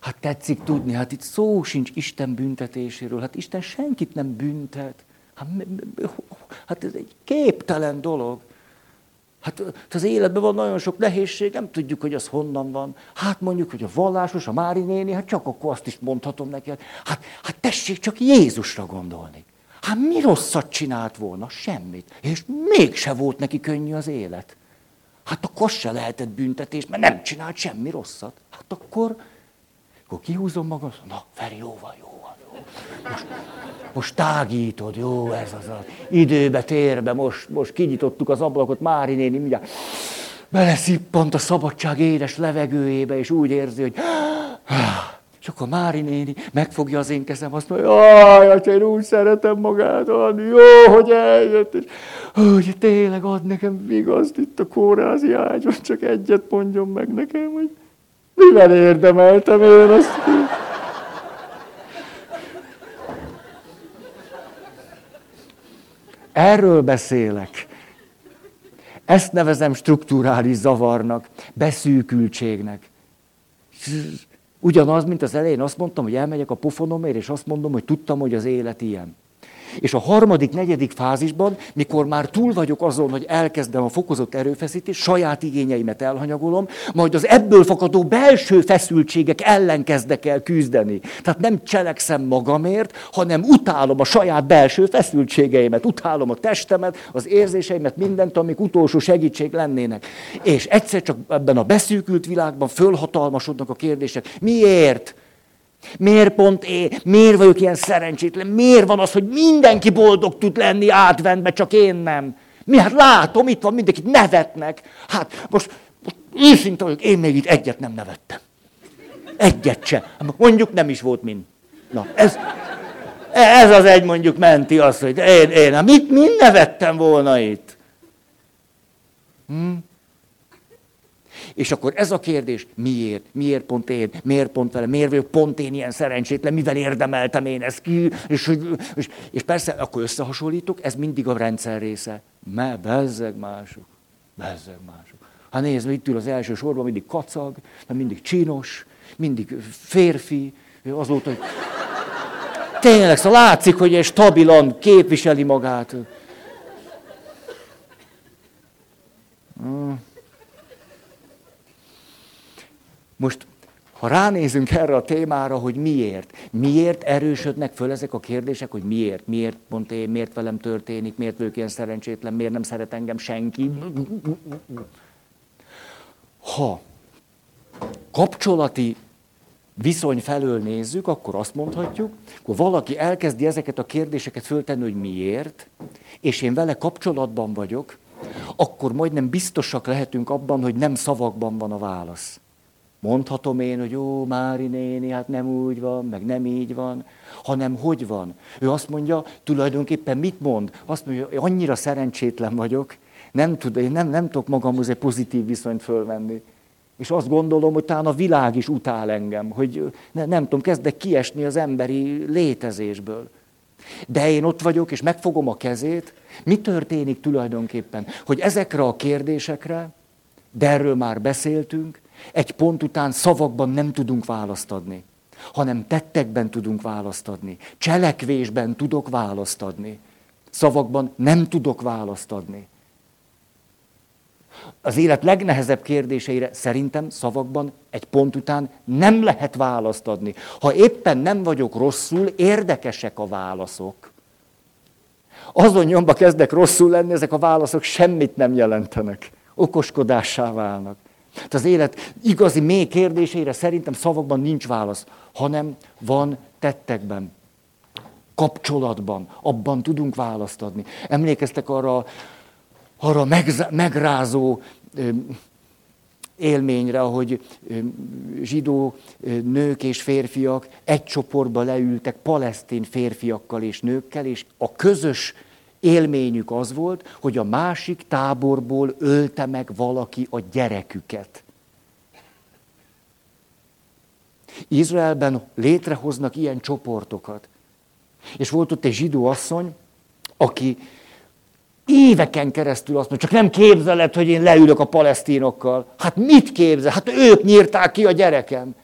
hát tetszik tudni, hát itt szó sincs Isten büntetéséről, hát Isten senkit nem büntet. Hát, hát ez egy képtelen dolog. Hát az életben van nagyon sok nehézség, nem tudjuk, hogy az honnan van. Hát mondjuk, hogy a vallásos, a Mári néni, hát csak akkor azt is mondhatom neki, hát, hát tessék csak Jézusra gondolni. Hát mi rosszat csinált volna? Semmit. És mégse volt neki könnyű az élet. Hát akkor se lehetett büntetés, mert nem csinált semmi rosszat. Hát akkor, akkor kihúzom magam, na, Feri, jó van, jó van, jó. Most, most tágítod, jó ez az a időbe, térbe, most, most kinyitottuk az ablakot, Mári néni mindjárt beleszippant a szabadság édes levegőjébe, és úgy érzi, hogy és akkor Mári néni megfogja az én kezem, azt mondja, jaj, hát én úgy szeretem magát adni, jó, hogy eljött, és hogy tényleg ad nekem vigaszt itt a kórázi ágyon, csak egyet mondjon meg nekem, hogy mivel érdemeltem én azt. Erről beszélek. Ezt nevezem strukturális zavarnak, beszűkültségnek. Ugyanaz, mint az elején azt mondtam, hogy elmegyek a pofonomért, és azt mondom, hogy tudtam, hogy az élet ilyen. És a harmadik, negyedik fázisban, mikor már túl vagyok azon, hogy elkezdem a fokozott erőfeszítést, saját igényeimet elhanyagolom, majd az ebből fakadó belső feszültségek ellen kezdek el küzdeni. Tehát nem cselekszem magamért, hanem utálom a saját belső feszültségeimet, utálom a testemet, az érzéseimet, mindent, amik utolsó segítség lennének. És egyszer csak ebben a beszűkült világban fölhatalmasodnak a kérdések. Miért? Miért pont én? Miért vagyok ilyen szerencsétlen? Miért van az, hogy mindenki boldog tud lenni átvendbe, csak én nem? Mi hát látom, itt van mindenkit, nevetnek. Hát most, most őszinte vagyok, én még itt egyet nem nevettem. Egyet se. Mondjuk nem is volt mind. Na, ez, ez az egy mondjuk menti azt, hogy én, én, hát mit, mit nevettem volna itt? Hm? És akkor ez a kérdés, miért? Miért pont én? Miért pont vele? Miért vagyok pont én ilyen szerencsétlen? Mivel érdemeltem én ezt ki? És, és, és persze, akkor összehasonlítok, ez mindig a rendszer része. Me, bezzeg mások. Bezzeg mások. Hát nézd, itt ül az első sorban, mindig kacag, mindig csinos, mindig férfi, azóta, hogy tényleg, szóval látszik, hogy egy stabilan képviseli magát. Hmm. Most, ha ránézünk erre a témára, hogy miért, miért erősödnek föl ezek a kérdések, hogy miért, miért pont én, miért velem történik, miért vagyok ilyen szerencsétlen, miért nem szeret engem senki. Ha kapcsolati viszony felől nézzük, akkor azt mondhatjuk, hogy valaki elkezdi ezeket a kérdéseket föltenni, hogy miért, és én vele kapcsolatban vagyok, akkor majdnem biztosak lehetünk abban, hogy nem szavakban van a válasz. Mondhatom én, hogy jó, Mári néni, hát nem úgy van, meg nem így van, hanem hogy van. Ő azt mondja, tulajdonképpen mit mond? Azt mondja, hogy annyira szerencsétlen vagyok, nem, tud, én nem, nem tudok magamhoz egy pozitív viszonyt fölvenni. És azt gondolom, hogy talán a világ is utál engem, hogy ne, nem tudom, kezdek kiesni az emberi létezésből. De én ott vagyok, és megfogom a kezét. Mi történik tulajdonképpen? Hogy ezekre a kérdésekre, de erről már beszéltünk, egy pont után szavakban nem tudunk választ adni, hanem tettekben tudunk választ adni. Cselekvésben tudok választ adni. Szavakban nem tudok választ adni. Az élet legnehezebb kérdéseire szerintem szavakban egy pont után nem lehet választ adni. Ha éppen nem vagyok rosszul, érdekesek a válaszok. Azon nyomba kezdek rosszul lenni, ezek a válaszok semmit nem jelentenek. Okoskodássá válnak. Tehát az élet igazi mély kérdéseire szerintem szavakban nincs válasz, hanem van tettekben, kapcsolatban, abban tudunk választ adni. Emlékeztek arra, arra megrázó élményre, hogy zsidó nők és férfiak egy csoportba leültek palesztin férfiakkal és nőkkel, és a közös élményük az volt, hogy a másik táborból ölte meg valaki a gyereküket. Izraelben létrehoznak ilyen csoportokat. És volt ott egy zsidó asszony, aki éveken keresztül azt mondja, csak nem képzeled, hogy én leülök a palesztinokkal. Hát mit képzel? Hát ők nyírták ki a gyerekem.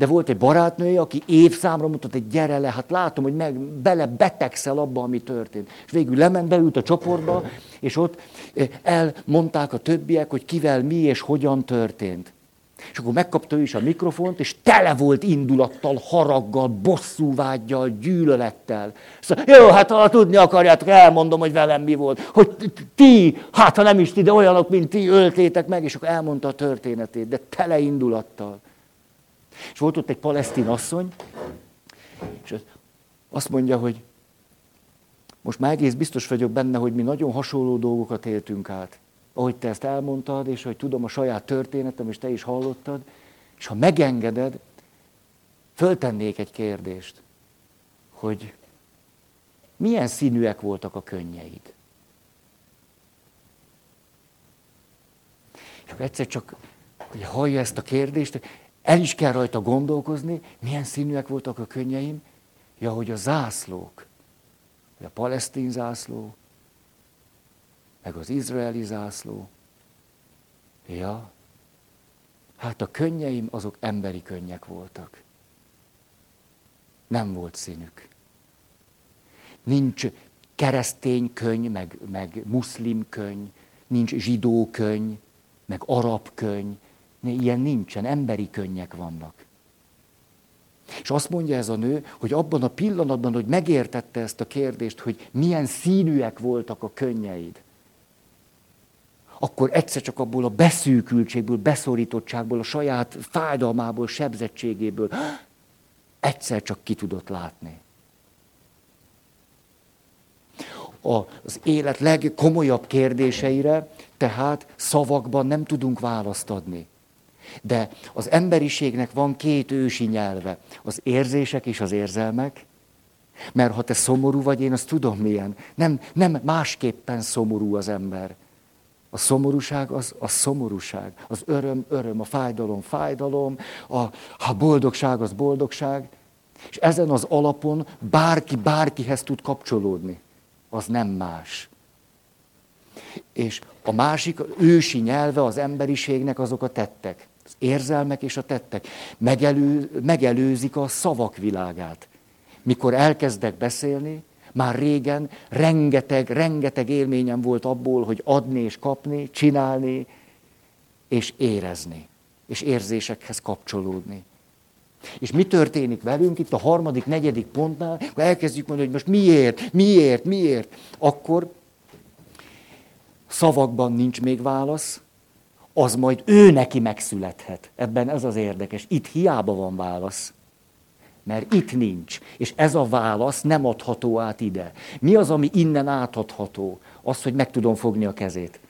De volt egy barátnője, aki évszámra mondta, hogy gyere le, hát látom, hogy meg bele betegszel abba, ami történt. És végül lement, beült a csoportba, és ott eh, elmondták a többiek, hogy kivel mi és hogyan történt. És akkor megkapta ő is a mikrofont, és tele volt indulattal, haraggal, bosszúvágyjal, gyűlölettel. Szóval, jó, hát ha tudni akarjátok, elmondom, hogy velem mi volt. Hogy ti, hát ha nem is ti, de olyanok, mint ti, öltétek meg, és akkor elmondta a történetét, de tele indulattal. És volt ott egy palesztin asszony, és azt mondja, hogy most már egész biztos vagyok benne, hogy mi nagyon hasonló dolgokat éltünk át. Ahogy te ezt elmondtad, és hogy tudom a saját történetem, és te is hallottad, és ha megengeded, föltennék egy kérdést, hogy milyen színűek voltak a könnyeid. És egyszer csak, hogy hallja ezt a kérdést, el is kell rajta gondolkozni, milyen színűek voltak a könnyeim. Ja, hogy a zászlók, a palesztin zászló, meg az izraeli zászló. Ja, hát a könnyeim azok emberi könnyek voltak. Nem volt színük. Nincs keresztény könyv, meg, meg muszlim könyv, nincs zsidó könyv, meg arab könyv, Ilyen nincsen, emberi könnyek vannak. És azt mondja ez a nő, hogy abban a pillanatban, hogy megértette ezt a kérdést, hogy milyen színűek voltak a könnyeid, akkor egyszer csak abból a beszűkültségből, beszorítottságból, a saját fájdalmából, sebzettségéből egyszer csak ki tudott látni. Az élet legkomolyabb kérdéseire tehát szavakban nem tudunk választ adni. De az emberiségnek van két ősi nyelve, az érzések és az érzelmek, mert ha te szomorú vagy, én azt tudom milyen. Nem, nem másképpen szomorú az ember. A szomorúság az a szomorúság, az öröm, öröm, a fájdalom, fájdalom, a, a boldogság az boldogság. És ezen az alapon bárki bárkihez tud kapcsolódni. Az nem más. És a másik, ősi nyelve az emberiségnek azok a tettek érzelmek és a tettek megelő, megelőzik a szavak világát. Mikor elkezdek beszélni, már régen rengeteg, rengeteg élményem volt abból, hogy adni és kapni, csinálni és érezni, és érzésekhez kapcsolódni. És mi történik velünk itt a harmadik, negyedik pontnál, akkor elkezdjük mondani, hogy most miért, miért, miért, akkor szavakban nincs még válasz, az majd ő neki megszülethet. Ebben ez az érdekes. Itt hiába van válasz. Mert itt nincs. És ez a válasz nem adható át ide. Mi az, ami innen átadható? Az, hogy meg tudom fogni a kezét.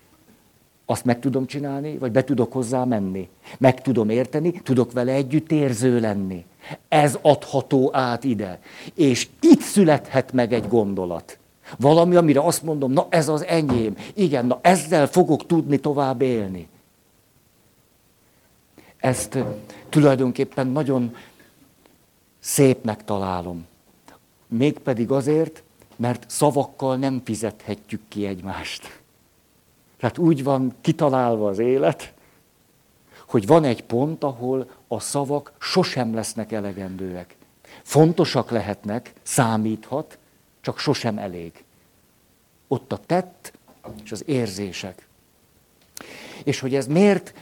Azt meg tudom csinálni, vagy be tudok hozzá menni. Meg tudom érteni, tudok vele együtt érző lenni. Ez adható át ide. És itt születhet meg egy gondolat. Valami, amire azt mondom, na ez az enyém. Igen, na ezzel fogok tudni tovább élni. Ezt tulajdonképpen nagyon szépnek találom. Mégpedig azért, mert szavakkal nem fizethetjük ki egymást. Tehát úgy van kitalálva az élet, hogy van egy pont, ahol a szavak sosem lesznek elegendőek. Fontosak lehetnek, számíthat, csak sosem elég. Ott a tett és az érzések. És hogy ez miért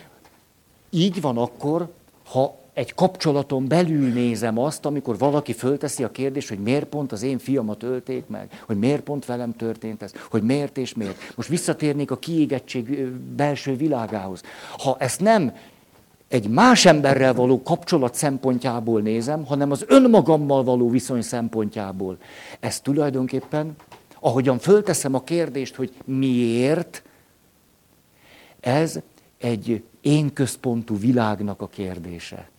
így van akkor, ha egy kapcsolaton belül nézem azt, amikor valaki fölteszi a kérdést, hogy miért pont az én fiamat ölték meg, hogy miért pont velem történt ez, hogy miért és miért. Most visszatérnék a kiégettség belső világához. Ha ezt nem egy más emberrel való kapcsolat szempontjából nézem, hanem az önmagammal való viszony szempontjából. Ez tulajdonképpen, ahogyan fölteszem a kérdést, hogy miért, ez egy én központú világnak a kérdése.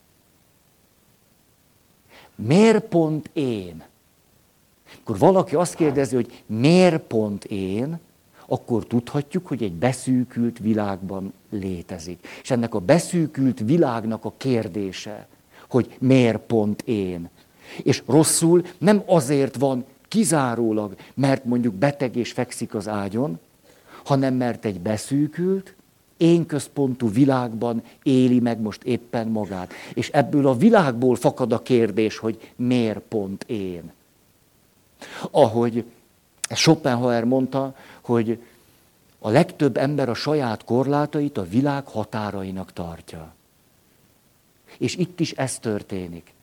Miért pont én? Akkor valaki azt kérdezi, hogy miért pont én, akkor tudhatjuk, hogy egy beszűkült világban létezik. És ennek a beszűkült világnak a kérdése, hogy miért pont én. És rosszul nem azért van kizárólag, mert mondjuk beteg és fekszik az ágyon, hanem mert egy beszűkült, én központú világban éli meg most éppen magát. És ebből a világból fakad a kérdés, hogy miért pont én. Ahogy Schopenhauer mondta, hogy a legtöbb ember a saját korlátait a világ határainak tartja. És itt is ez történik.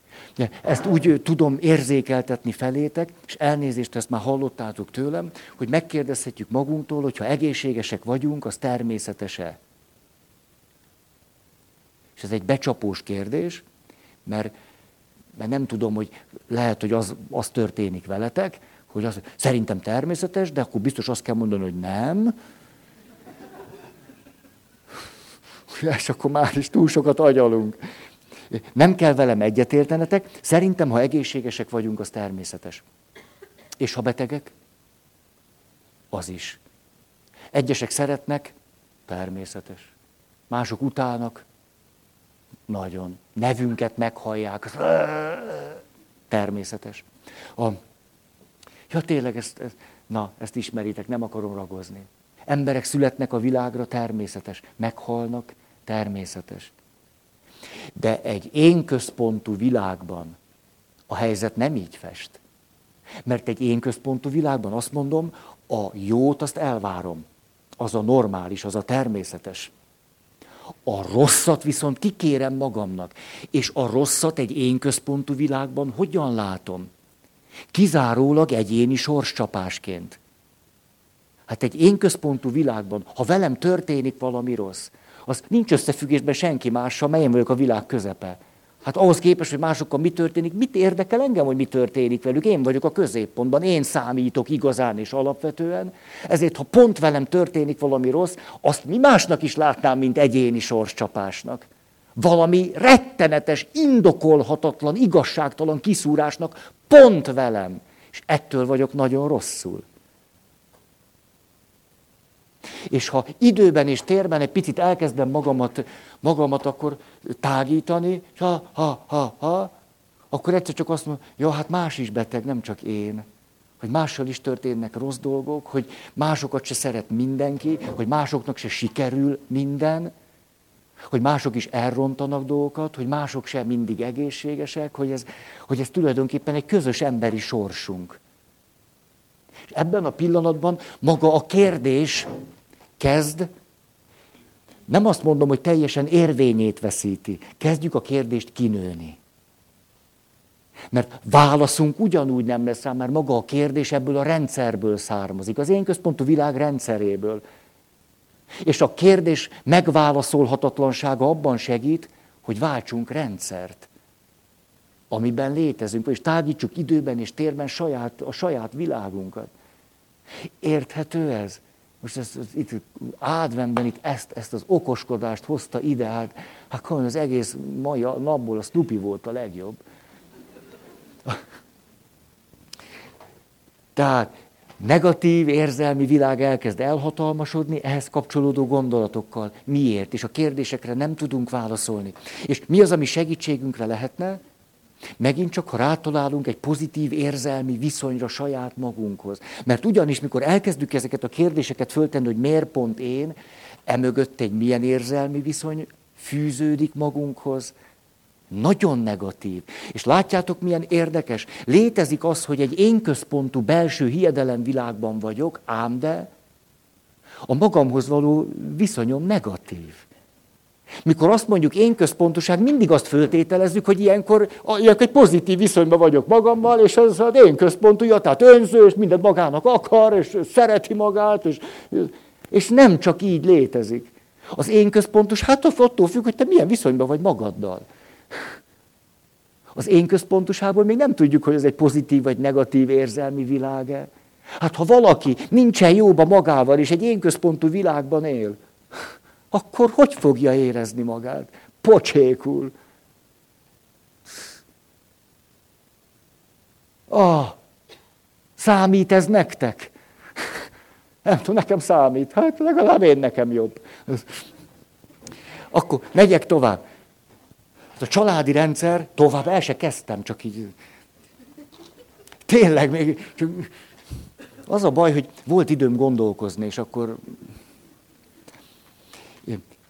Ezt úgy tudom érzékeltetni felétek, és elnézést ezt már hallottátok tőlem, hogy megkérdezhetjük magunktól, hogy ha egészségesek vagyunk, az természetese. És ez egy becsapós kérdés, mert, mert nem tudom, hogy lehet, hogy az, az történik veletek, hogy az szerintem természetes, de akkor biztos azt kell mondani, hogy nem. És akkor már is túl sokat agyalunk. Nem kell velem egyetértenetek, szerintem, ha egészségesek vagyunk, az természetes. És ha betegek? Az is. Egyesek szeretnek, természetes. Mások utálnak, nagyon. Nevünket meghallják, természetes. A, ja tényleg, ezt, ezt, na, ezt ismeritek, nem akarom ragozni. Emberek születnek a világra, természetes. Meghalnak, természetes. De egy én központú világban a helyzet nem így fest. Mert egy én központú világban azt mondom, a jót azt elvárom. Az a normális, az a természetes. A rosszat viszont kikérem magamnak. És a rosszat egy én központú világban hogyan látom? Kizárólag egyéni sorscsapásként. Hát egy én központú világban, ha velem történik valami rossz, az nincs összefüggésben senki mással, melyen vagyok a világ közepe. Hát ahhoz képest, hogy másokkal mi történik, mit érdekel engem, hogy mi történik velük? Én vagyok a középpontban, én számítok igazán és alapvetően. Ezért, ha pont velem történik valami rossz, azt mi másnak is látnám, mint egyéni sorscsapásnak. Valami rettenetes, indokolhatatlan, igazságtalan kiszúrásnak pont velem. És ettől vagyok nagyon rosszul. És ha időben és térben egy picit elkezdem magamat, magamat akkor tágítani, ha, ha, ha, ha, akkor egyszer csak azt mondom, ja, hát más is beteg, nem csak én. Hogy mással is történnek rossz dolgok, hogy másokat se szeret mindenki, hogy másoknak se sikerül minden, hogy mások is elrontanak dolgokat, hogy mások sem mindig egészségesek, hogy ez, hogy ez tulajdonképpen egy közös emberi sorsunk. És ebben a pillanatban maga a kérdés kezd, nem azt mondom, hogy teljesen érvényét veszíti. Kezdjük a kérdést kinőni. Mert válaszunk ugyanúgy nem lesz rá, mert maga a kérdés ebből a rendszerből származik, az én központú világ rendszeréből. És a kérdés megválaszolhatatlansága abban segít, hogy váltsunk rendszert, amiben létezünk, és tágítsuk időben és térben saját, a saját világunkat. Érthető ez? Most ez, ez itt ádvenben itt ezt, ezt az okoskodást hozta ide, hát, hát az egész mai napból a Snoopy volt a legjobb. Tehát negatív érzelmi világ elkezd elhatalmasodni, ehhez kapcsolódó gondolatokkal. Miért? És a kérdésekre nem tudunk válaszolni. És mi az, ami segítségünkre lehetne? Megint csak, ha rátalálunk egy pozitív érzelmi viszonyra saját magunkhoz. Mert ugyanis, mikor elkezdjük ezeket a kérdéseket föltenni, hogy miért pont én, emögött egy milyen érzelmi viszony fűződik magunkhoz, nagyon negatív. És látjátok, milyen érdekes? Létezik az, hogy egy én központú belső hiedelemvilágban vagyok, ám de a magamhoz való viszonyom negatív. Mikor azt mondjuk én központoság, mindig azt föltételezzük, hogy ilyenkor, ilyenkor egy pozitív viszonyban vagyok magammal, és ez az én központúja, tehát önző, és mindent magának akar, és szereti magát, és, és nem csak így létezik. Az én központos, hát attól függ, hogy te milyen viszonyban vagy magaddal. Az én központosából még nem tudjuk, hogy ez egy pozitív vagy negatív érzelmi világ-e. Hát ha valaki nincsen jóba magával, és egy én központú világban él, akkor hogy fogja érezni magát? Pocsékul. Ah, számít ez nektek? Nem tudom, nekem számít. Hát legalább én nekem jobb. Akkor megyek tovább. Hát a családi rendszer, tovább el se kezdtem, csak így. Tényleg, még az a baj, hogy volt időm gondolkozni, és akkor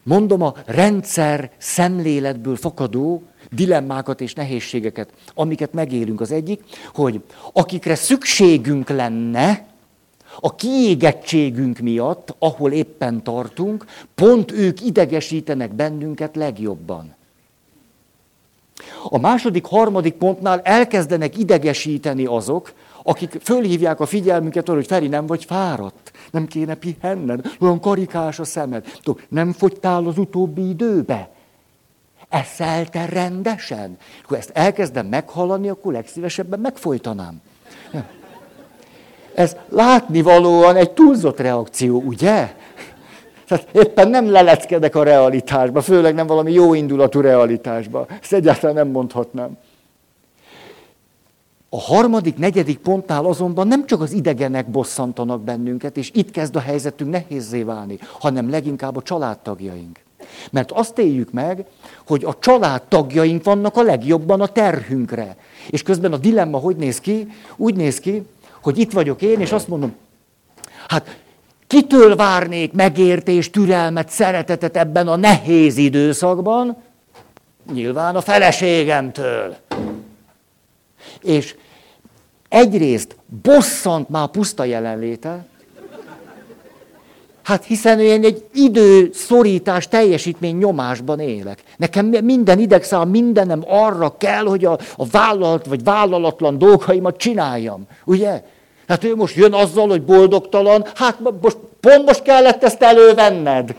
mondom a rendszer szemléletből fakadó dilemmákat és nehézségeket, amiket megélünk. Az egyik, hogy akikre szükségünk lenne, a kiégettségünk miatt, ahol éppen tartunk, pont ők idegesítenek bennünket legjobban. A második, harmadik pontnál elkezdenek idegesíteni azok, akik fölhívják a figyelmünket arra, hogy Feri, nem vagy fáradt, nem kéne pihenned, olyan karikás a szemed, Tudom, nem fogytál az utóbbi időbe, eszel te rendesen. Ha ezt elkezdem meghallani, akkor legszívesebben megfojtanám. Ez látnivalóan egy túlzott reakció, ugye? Tehát éppen nem leleckedek a realitásba, főleg nem valami jó indulatú realitásba. Ezt egyáltalán nem mondhatnám. A harmadik, negyedik pontnál azonban nem csak az idegenek bosszantanak bennünket, és itt kezd a helyzetünk nehézé válni, hanem leginkább a családtagjaink. Mert azt éljük meg, hogy a családtagjaink vannak a legjobban a terhünkre. És közben a dilemma hogy néz ki? Úgy néz ki, hogy itt vagyok én, és azt mondom, hát Kitől várnék megértést, türelmet, szeretetet ebben a nehéz időszakban? Nyilván a feleségemtől. És egyrészt bosszant már puszta jelenléte, Hát hiszen én egy időszorítás, teljesítmény nyomásban élek. Nekem minden idegszám, mindenem arra kell, hogy a, a vállalat vagy vállalatlan dolgaimat csináljam. Ugye? Hát ő most jön azzal, hogy boldogtalan, hát most, pont most kellett ezt elővenned.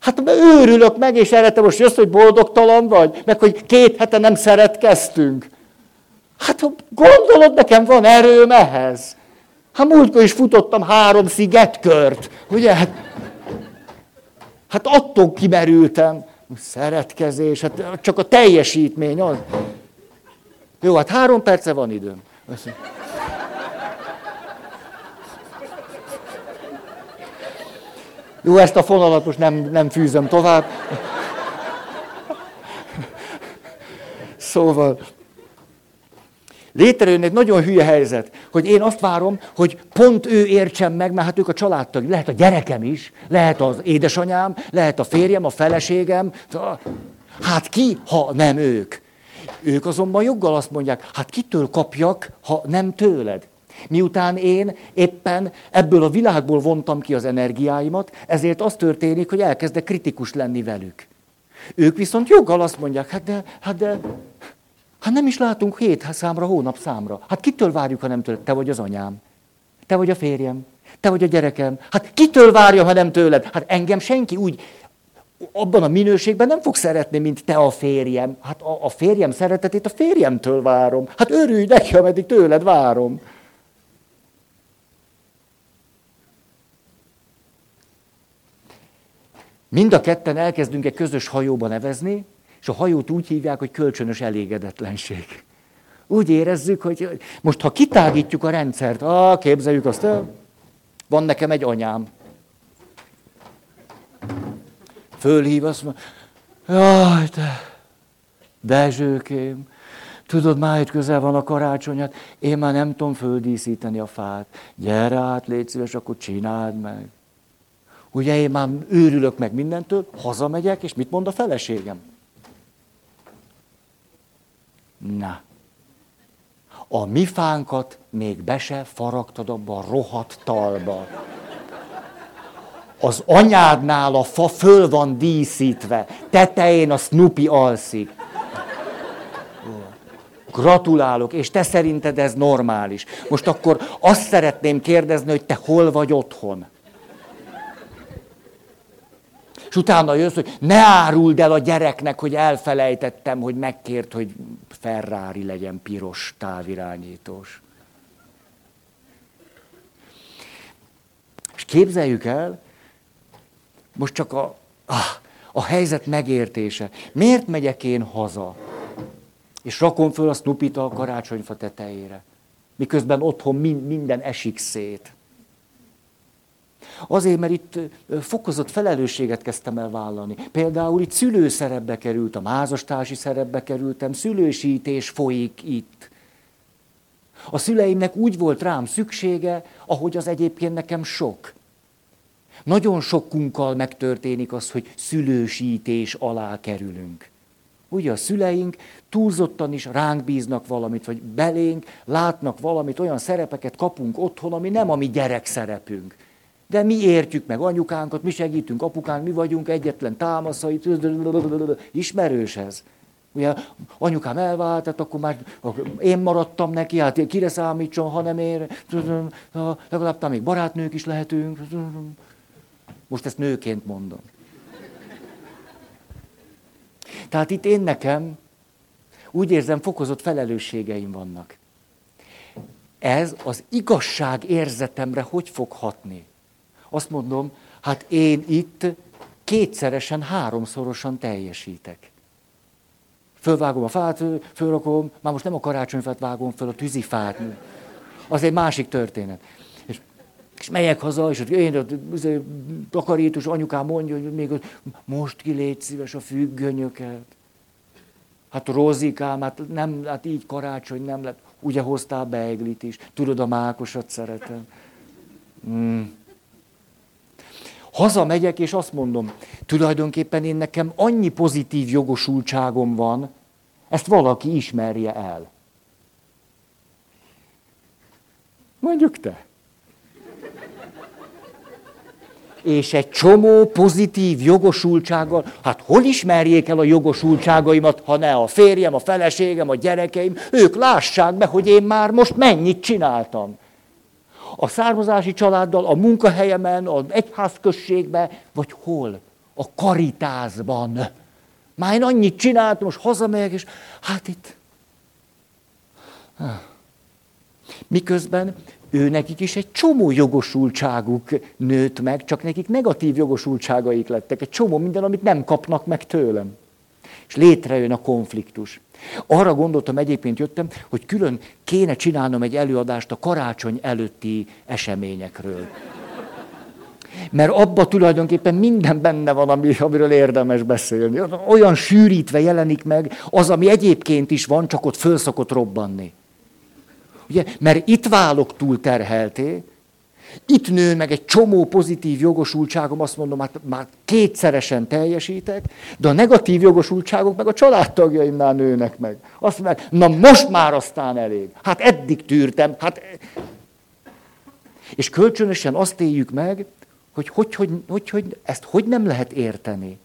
Hát őrülök meg, és erre te most jössz, hogy boldogtalan vagy, meg hogy két hete nem szeretkeztünk. Hát gondolod, nekem van erőm ehhez. Hát múltkor is futottam három szigetkört, ugye? Hát, hát attól kimerültem. Szeretkezés, hát csak a teljesítmény az. Jó, hát három perce van időm. Jó, ezt a fonalat most nem, nem fűzöm tovább. Szóval, létrejön egy nagyon hülye helyzet, hogy én azt várom, hogy pont ő értsen meg, mert hát ők a családtag, lehet a gyerekem is, lehet az édesanyám, lehet a férjem, a feleségem. Hát ki, ha nem ők? Ők azonban joggal azt mondják, hát kitől kapjak, ha nem tőled? Miután én éppen ebből a világból vontam ki az energiáimat, ezért az történik, hogy elkezdek kritikus lenni velük. Ők viszont joggal azt mondják, hát de, hát de, Hát nem is látunk hét számra, hónap számra. Hát kitől várjuk, ha nem tőled? Te vagy az anyám. Te vagy a férjem. Te vagy a gyerekem. Hát kitől várja, ha nem tőled? Hát engem senki úgy abban a minőségben nem fog szeretni, mint te a férjem. Hát a, a férjem szeretetét a férjemtől várom. Hát örülj neki, ameddig tőled várom. Mind a ketten elkezdünk egy közös hajóba nevezni, és a hajót úgy hívják, hogy kölcsönös elégedetlenség. Úgy érezzük, hogy most ha kitágítjuk a rendszert, ah, képzeljük azt van nekem egy anyám. Fölhív, azt mondja, jaj, te, Dezsőkém, tudod, már itt közel van a karácsonyat, én már nem tudom földíszíteni a fát. Gyere át, légy szíves, akkor csináld meg. Ugye én már őrülök meg mindentől, hazamegyek, és mit mond a feleségem? Na, a mi fánkat még be se faragtad abba a rohadt talba. Az anyádnál a fa föl van díszítve, tetején a Snoopy alszik. Gratulálok, és te szerinted ez normális. Most akkor azt szeretném kérdezni, hogy te hol vagy otthon. És utána jössz, hogy ne áruld el a gyereknek, hogy elfelejtettem, hogy megkért, hogy Ferrari legyen piros távirányítós. És képzeljük el, most csak a, a, helyzet megértése. Miért megyek én haza? És rakom föl a Snoopy-t a karácsonyfa tetejére. Miközben otthon minden esik szét. Azért, mert itt fokozott felelősséget kezdtem el vállalni. Például itt szülőszerepbe kerültem, házastársi szerepbe kerültem, szülősítés folyik itt. A szüleimnek úgy volt rám szüksége, ahogy az egyébként nekem sok. Nagyon sokunkkal megtörténik az, hogy szülősítés alá kerülünk. Ugye a szüleink túlzottan is ránk bíznak valamit, vagy belénk látnak valamit, olyan szerepeket kapunk otthon, ami nem a mi gyerek szerepünk. De mi értjük meg anyukánkat, mi segítünk apukánk, mi vagyunk egyetlen támaszai, ismerős ez. Ugye anyukám elvált, tehát akkor már én maradtam neki, hát kire számítson, ha nem ér, legalább még barátnők is lehetünk. Most ezt nőként mondom. Tehát itt én nekem úgy érzem, fokozott felelősségeim vannak. Ez az igazság érzetemre hogy fog hatni? Azt mondom, hát én itt kétszeresen, háromszorosan teljesítek. Fölvágom a fát, fölrakom, már most nem a karácsonyfát vágom föl, a tűzifát. Az egy másik történet. És, és megyek haza, és én takarítos anyukám mondja, hogy még most ki légy szíves a függönyöket. Hát Rózikám, hát, nem, hát így karácsony nem lett. Ugye hoztál beeglit is. Tudod, a mákosat szeretem. Mm. Hazamegyek, és azt mondom, tulajdonképpen én nekem annyi pozitív jogosultságom van, ezt valaki ismerje el. Mondjuk te. És egy csomó pozitív jogosultsággal, hát hol ismerjék el a jogosultságaimat, ha ne a férjem, a feleségem, a gyerekeim, ők lássák be, hogy én már most mennyit csináltam a származási családdal, a munkahelyemen, az egyházközségben, vagy hol? A karitázban. Már én annyit csináltam, most hazamegyek, és hát itt... Miközben ő nekik is egy csomó jogosultságuk nőtt meg, csak nekik negatív jogosultságaik lettek. Egy csomó minden, amit nem kapnak meg tőlem. És létrejön a konfliktus. Arra gondoltam, egyébként jöttem, hogy külön kéne csinálnom egy előadást a karácsony előtti eseményekről. Mert abba tulajdonképpen minden benne van, ami, amiről érdemes beszélni. Olyan sűrítve jelenik meg az, ami egyébként is van, csak ott föl szokott robbanni. Ugye? Mert itt válok túl terhelté, itt nő meg egy csomó pozitív jogosultságom, azt mondom, hát már kétszeresen teljesítek, de a negatív jogosultságok meg a családtagjaimnál nőnek meg. Azt mondják, na most már aztán elég. Hát eddig tűrtem. Hát... És kölcsönösen azt éljük meg, hogy hogy, hogy, hogy, hogy ezt hogy nem lehet érteni.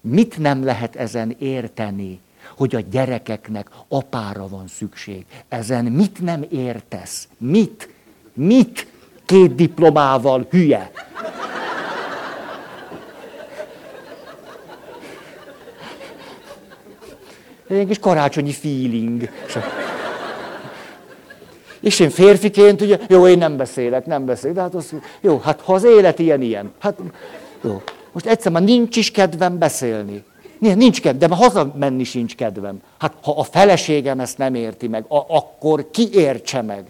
Mit nem lehet ezen érteni? hogy a gyerekeknek apára van szükség. Ezen mit nem értesz? Mit? Mit? Két diplomával, hülye. Egy kis karácsonyi feeling. És én férfiként, ugye, jó, én nem beszélek, nem beszélek, de hát az, jó, hát ha az élet ilyen, ilyen, hát jó. Most egyszer már nincs is kedvem beszélni. Nincs kedvem, de már hazamenni sincs kedvem. Hát ha a feleségem ezt nem érti meg, a, akkor ki értse meg?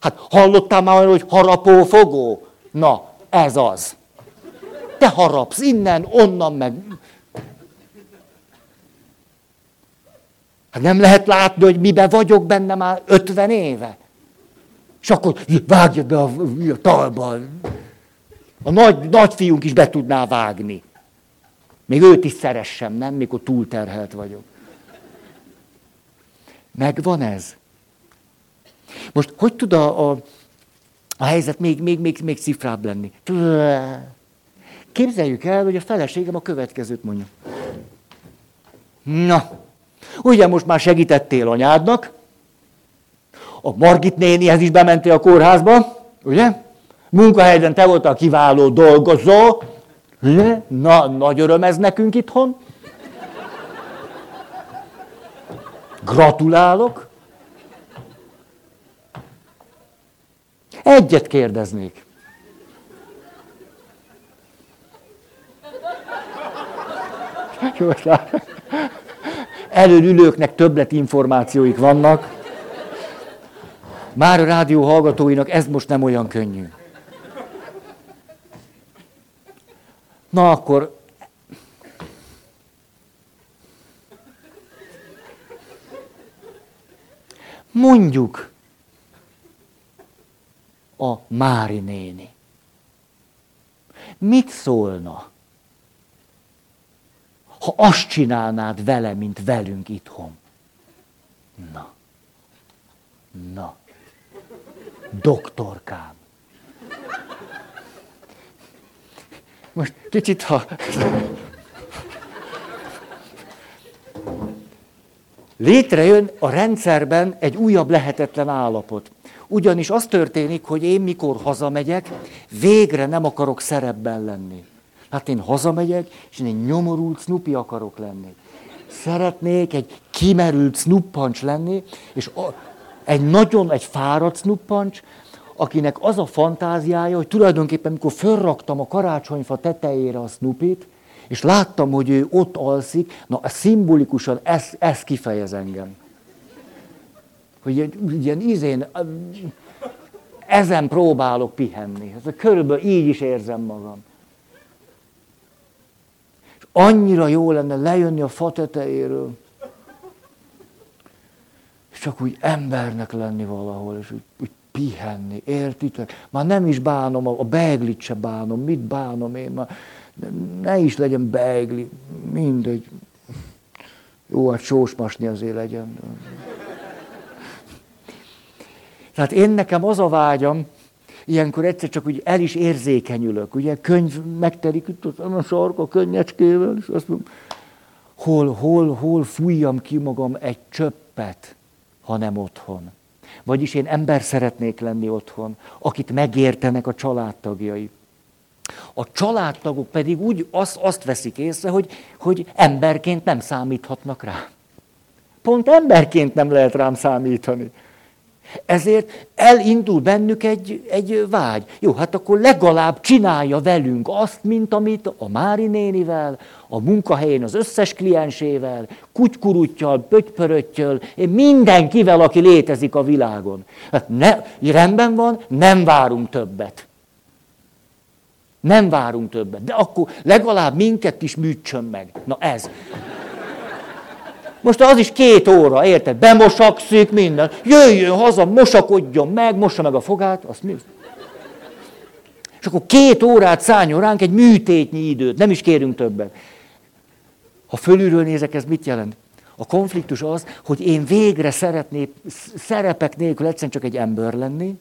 Hát hallottál már hogy harapó fogó? Na, ez az. Te harapsz innen, onnan meg. Hát nem lehet látni, hogy mibe vagyok benne már 50 éve. És akkor vágja be a, a talba. A nagy, nagyfiunk is be tudná vágni. Még őt is szeressem, nem? Mikor túlterhelt vagyok. Megvan ez. Most hogy tud a, a, a helyzet még, még, még, még cifrább lenni? Képzeljük el, hogy a feleségem a következőt mondja. Na, ugye most már segítettél anyádnak, a Margit nénihez is bementél a kórházba, ugye? Munkahelyben te voltál kiváló dolgozó, ugye? Na, nagy öröm ez nekünk itthon. Gratulálok. Egyet kérdeznék. Előülőknek többlet információik vannak. Már a rádió hallgatóinak ez most nem olyan könnyű. Na akkor mondjuk a Mári néni. Mit szólna, ha azt csinálnád vele, mint velünk itthon? Na, na, doktorkám. Most kicsit, ha... Létrejön a rendszerben egy újabb lehetetlen állapot. Ugyanis az történik, hogy én mikor hazamegyek, végre nem akarok szerepben lenni. Hát én hazamegyek, és én egy nyomorult snupi akarok lenni. Szeretnék egy kimerült snuppancs lenni, és a, egy nagyon, egy fáradt snuppancs, akinek az a fantáziája, hogy tulajdonképpen, mikor fölraktam a karácsonyfa tetejére a snupit, és láttam, hogy ő ott alszik, na szimbolikusan ez, ez kifejez engem hogy ilyen izén, ezen próbálok pihenni. Ez körülbelül így is érzem magam. És annyira jó lenne lejönni a fa tetejéről, és csak úgy embernek lenni valahol, és úgy, úgy pihenni, értitek? Már nem is bánom, a beiglit se bánom, mit bánom én már, ne is legyen beigli, mindegy. Jó, hát sósmasni azért legyen. Tehát én nekem az a vágyam, ilyenkor egyszer csak úgy el is érzékenyülök, ugye könyv megterik itt a sarka könnyecskével, és azt mondom, hol, hol, hol fújjam ki magam egy csöppet, ha nem otthon. Vagyis én ember szeretnék lenni otthon, akit megértenek a családtagjai. A családtagok pedig úgy azt, azt veszik észre, hogy, hogy emberként nem számíthatnak rá. Pont emberként nem lehet rám számítani. Ezért elindul bennük egy, egy vágy. Jó, hát akkor legalább csinálja velünk azt, mint amit a Mári nénivel, a munkahelyén az összes kliensével, kutykuruttyal, pötypöröttyöl, mindenkivel, aki létezik a világon. Hát ne, rendben van, nem várunk többet. Nem várunk többet. De akkor legalább minket is műtsön meg. Na ez. Most az is két óra, érted? Bemosakszik minden. Jöjjön haza, mosakodjon meg, mossa meg a fogát, azt mi? És akkor két órát szálljon ránk egy műtétnyi időt, nem is kérünk többet. Ha fölülről nézek, ez mit jelent? A konfliktus az, hogy én végre szeretnék szerepek nélkül egyszerűen csak egy ember lenni,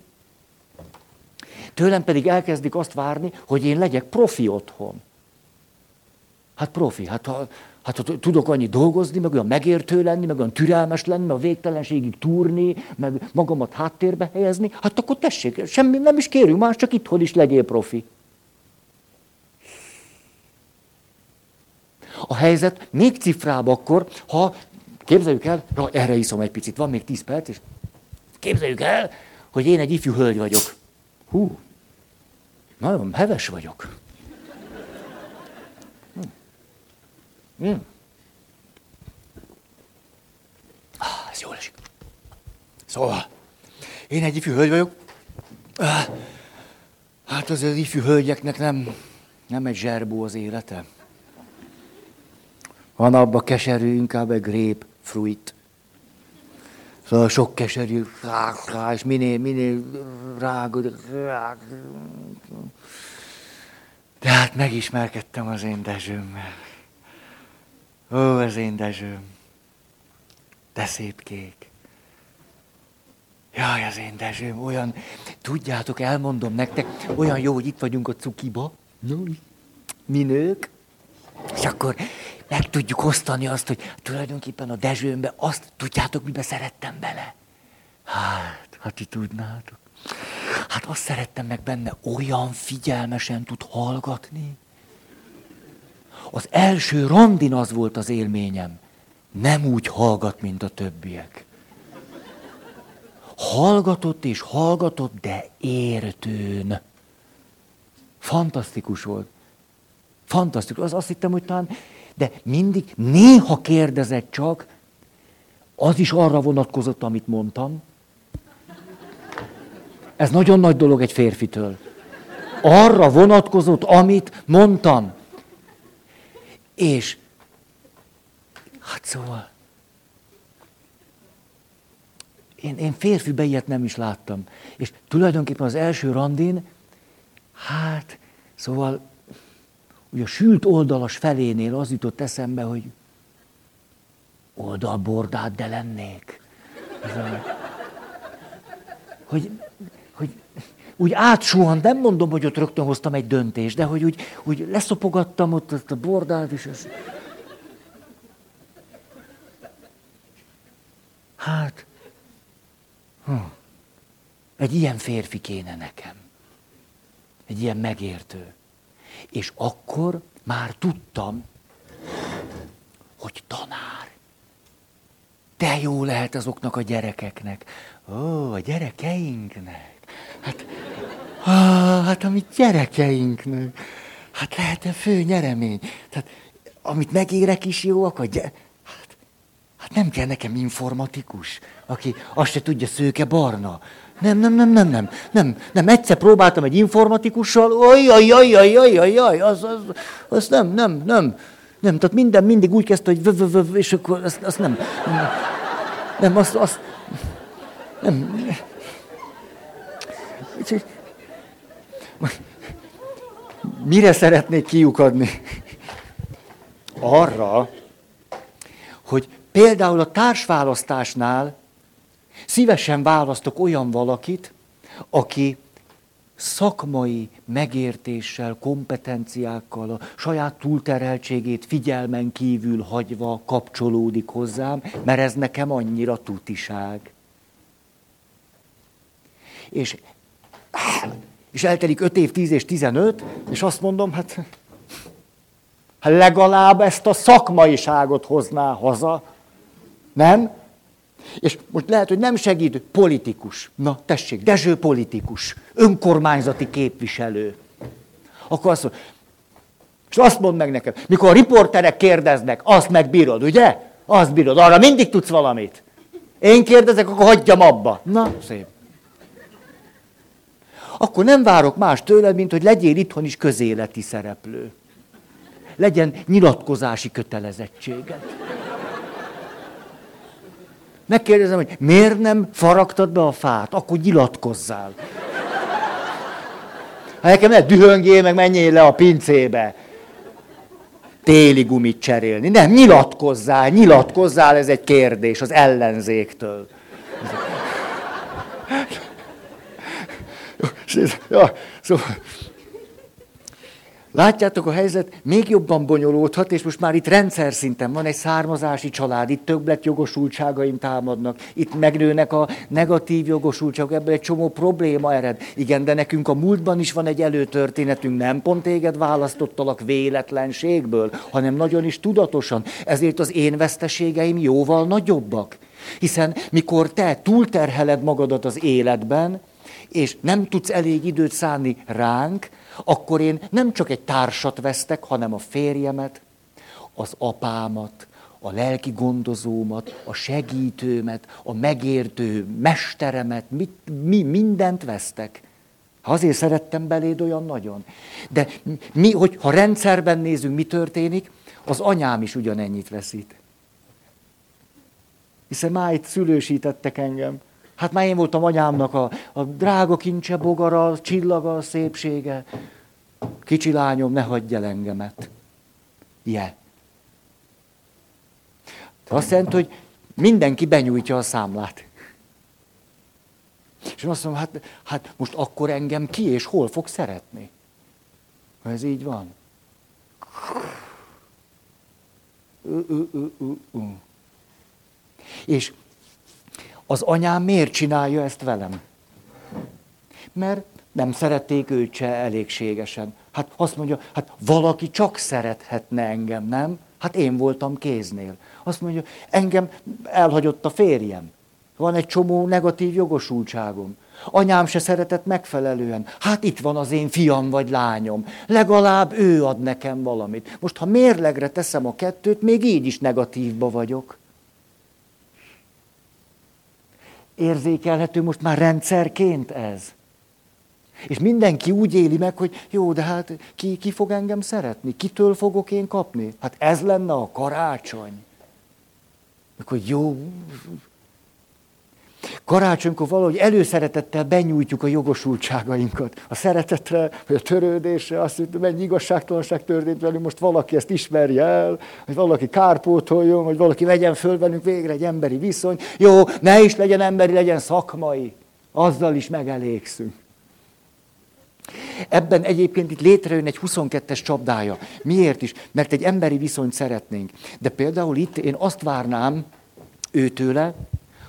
tőlem pedig elkezdik azt várni, hogy én legyek profi otthon. Hát profi, hát ha, Hát ha tudok annyi dolgozni, meg olyan megértő lenni, meg olyan türelmes lenni, meg a végtelenségig túrni, meg magamat háttérbe helyezni, hát akkor tessék, semmi nem is kérünk más, csak itthon is legyél profi. A helyzet még cifrább akkor, ha képzeljük el, na, erre iszom egy picit, van még tíz perc, és képzeljük el, hogy én egy ifjú hölgy vagyok. Hú, nagyon heves vagyok. Hm. Ah, ez jól esik. Szóval, én egy ifjú hölgy vagyok. Ah, hát az, az ifjú hölgyeknek nem, nem egy zserbó az élete. Van abba keserű, inkább egy grép, fruit. Szóval sok keserű, és minél, minél rágod. De hát megismerkedtem az én Dezsőmmel. Ó, az én Dezsőm. De szép kék. Jaj, az én Dezsőm, olyan, tudjátok, elmondom nektek, olyan jó, hogy itt vagyunk a cukiba, no, mi nők, és akkor meg tudjuk osztani azt, hogy tulajdonképpen a Dezsőmbe azt tudjátok, mibe szerettem bele. Hát, ha ti tudnátok. Hát azt szerettem meg benne, olyan figyelmesen tud hallgatni. Az első randin az volt az élményem. Nem úgy hallgat, mint a többiek. Hallgatott és hallgatott, de értőn. Fantasztikus volt. Fantasztikus. Az azt hittem, hogy talán, de mindig, néha kérdezett csak, az is arra vonatkozott, amit mondtam. Ez nagyon nagy dolog egy férfitől. Arra vonatkozott, amit mondtam. És, hát szóval, én, én férfibe ilyet nem is láttam. És tulajdonképpen az első randin, hát, szóval, ugye a sült oldalas felénél az jutott eszembe, hogy oldalbordát de lennék. Hogy, hogy úgy átsuhant, nem mondom, hogy ott rögtön hoztam egy döntést, de hogy úgy, úgy leszopogattam ott ezt a bordát, és ez... Hát, hm, egy ilyen férfi kéne nekem. Egy ilyen megértő. És akkor már tudtam, hogy tanár. De jó lehet azoknak a gyerekeknek. Ó, a gyerekeinknek. Hát, ah, hát amit gyerekeinknek. Hát lehet-e fő nyeremény? Tehát, amit megérek is jóak, a gy- hát, hát nem kell nekem informatikus, aki azt se tudja szőke barna. Nem, nem, nem, nem, nem, nem, nem, egyszer próbáltam egy informatikussal, oj, oj, oj, oj, oj, oj, oj, az, az, az nem, nem, nem, nem, tehát minden mindig úgy kezdte, hogy v, v, v, és akkor azt, azt nem, nem, azt, azt, nem, Mire szeretnék kiukadni? Arra, hogy például a társválasztásnál szívesen választok olyan valakit, aki szakmai megértéssel, kompetenciákkal, a saját túlterheltségét figyelmen kívül hagyva kapcsolódik hozzám, mert ez nekem annyira tutiság. És, és eltelik 5 év, 10 és 15, és azt mondom, hát, hát legalább ezt a szakmaiságot hozná haza. Nem? És most lehet, hogy nem segít politikus. Na, tessék, Dezső politikus, önkormányzati képviselő. Akkor azt mondja, és azt mondd meg nekem, mikor a riporterek kérdeznek, azt megbírod, ugye? Azt bírod, arra mindig tudsz valamit. Én kérdezek, akkor hagyjam abba. Na, szép akkor nem várok más tőled, mint hogy legyél itthon is közéleti szereplő. Legyen nyilatkozási kötelezettséged. Megkérdezem, hogy miért nem faragtad be a fát, akkor nyilatkozzál. Ha nekem ne dühöngél, meg menjél le a pincébe. Téli gumit cserélni. Nem, nyilatkozzál, nyilatkozzál, ez egy kérdés az ellenzéktől. Ja, szóval, Látjátok, a helyzet? Még jobban bonyolódhat, és most már itt rendszer szinten van egy származási család, itt többlet jogosultságaim támadnak, itt megnőnek a negatív jogosultságok, ebből egy csomó probléma ered. Igen, de nekünk a múltban is van egy előtörténetünk, nem pont téged választottalak véletlenségből, hanem nagyon is tudatosan. Ezért az én veszteségeim jóval nagyobbak. Hiszen mikor te túlterheled magadat az életben, és nem tudsz elég időt szánni ránk, akkor én nem csak egy társat vesztek, hanem a férjemet, az apámat, a lelki gondozómat, a segítőmet, a megértő mesteremet, mit, mi mindent vesztek. Azért szerettem beléd olyan nagyon. De mi, hogy ha rendszerben nézünk, mi történik, az anyám is ugyanennyit veszít. Hiszen már itt szülősítettek engem. Hát már én voltam anyámnak a, a drága kincse, bogara, a csillaga, a szépsége. Kicsi lányom, ne hagyj el engemet. Je. Azt jelenti, hogy mindenki benyújtja a számlát. És én azt mondom, hát, hát most akkor engem ki és hol fog szeretni? Ha ez így van. És az anyám miért csinálja ezt velem? Mert nem szerették őt se elégségesen. Hát azt mondja, hát valaki csak szerethetne engem, nem? Hát én voltam kéznél. Azt mondja, engem elhagyott a férjem. Van egy csomó negatív jogosultságom. Anyám se szeretett megfelelően. Hát itt van az én fiam vagy lányom. Legalább ő ad nekem valamit. Most, ha mérlegre teszem a kettőt, még így is negatívba vagyok. Érzékelhető most már rendszerként ez. És mindenki úgy éli meg, hogy jó, de hát ki, ki fog engem szeretni? Kitől fogok én kapni? Hát ez lenne a karácsony. Akkor jó. Karácsonykor valahogy előszeretettel benyújtjuk a jogosultságainkat. A szeretetre, vagy a törődésre, azt hogy mennyi igazságtalanság történt velünk, most valaki ezt ismerje el, hogy valaki kárpótoljon, vagy valaki vegyen föl velünk végre egy emberi viszony. Jó, ne is legyen emberi, legyen szakmai. Azzal is megelégszünk. Ebben egyébként itt létrejön egy 22-es csapdája. Miért is? Mert egy emberi viszonyt szeretnénk. De például itt én azt várnám őtőle,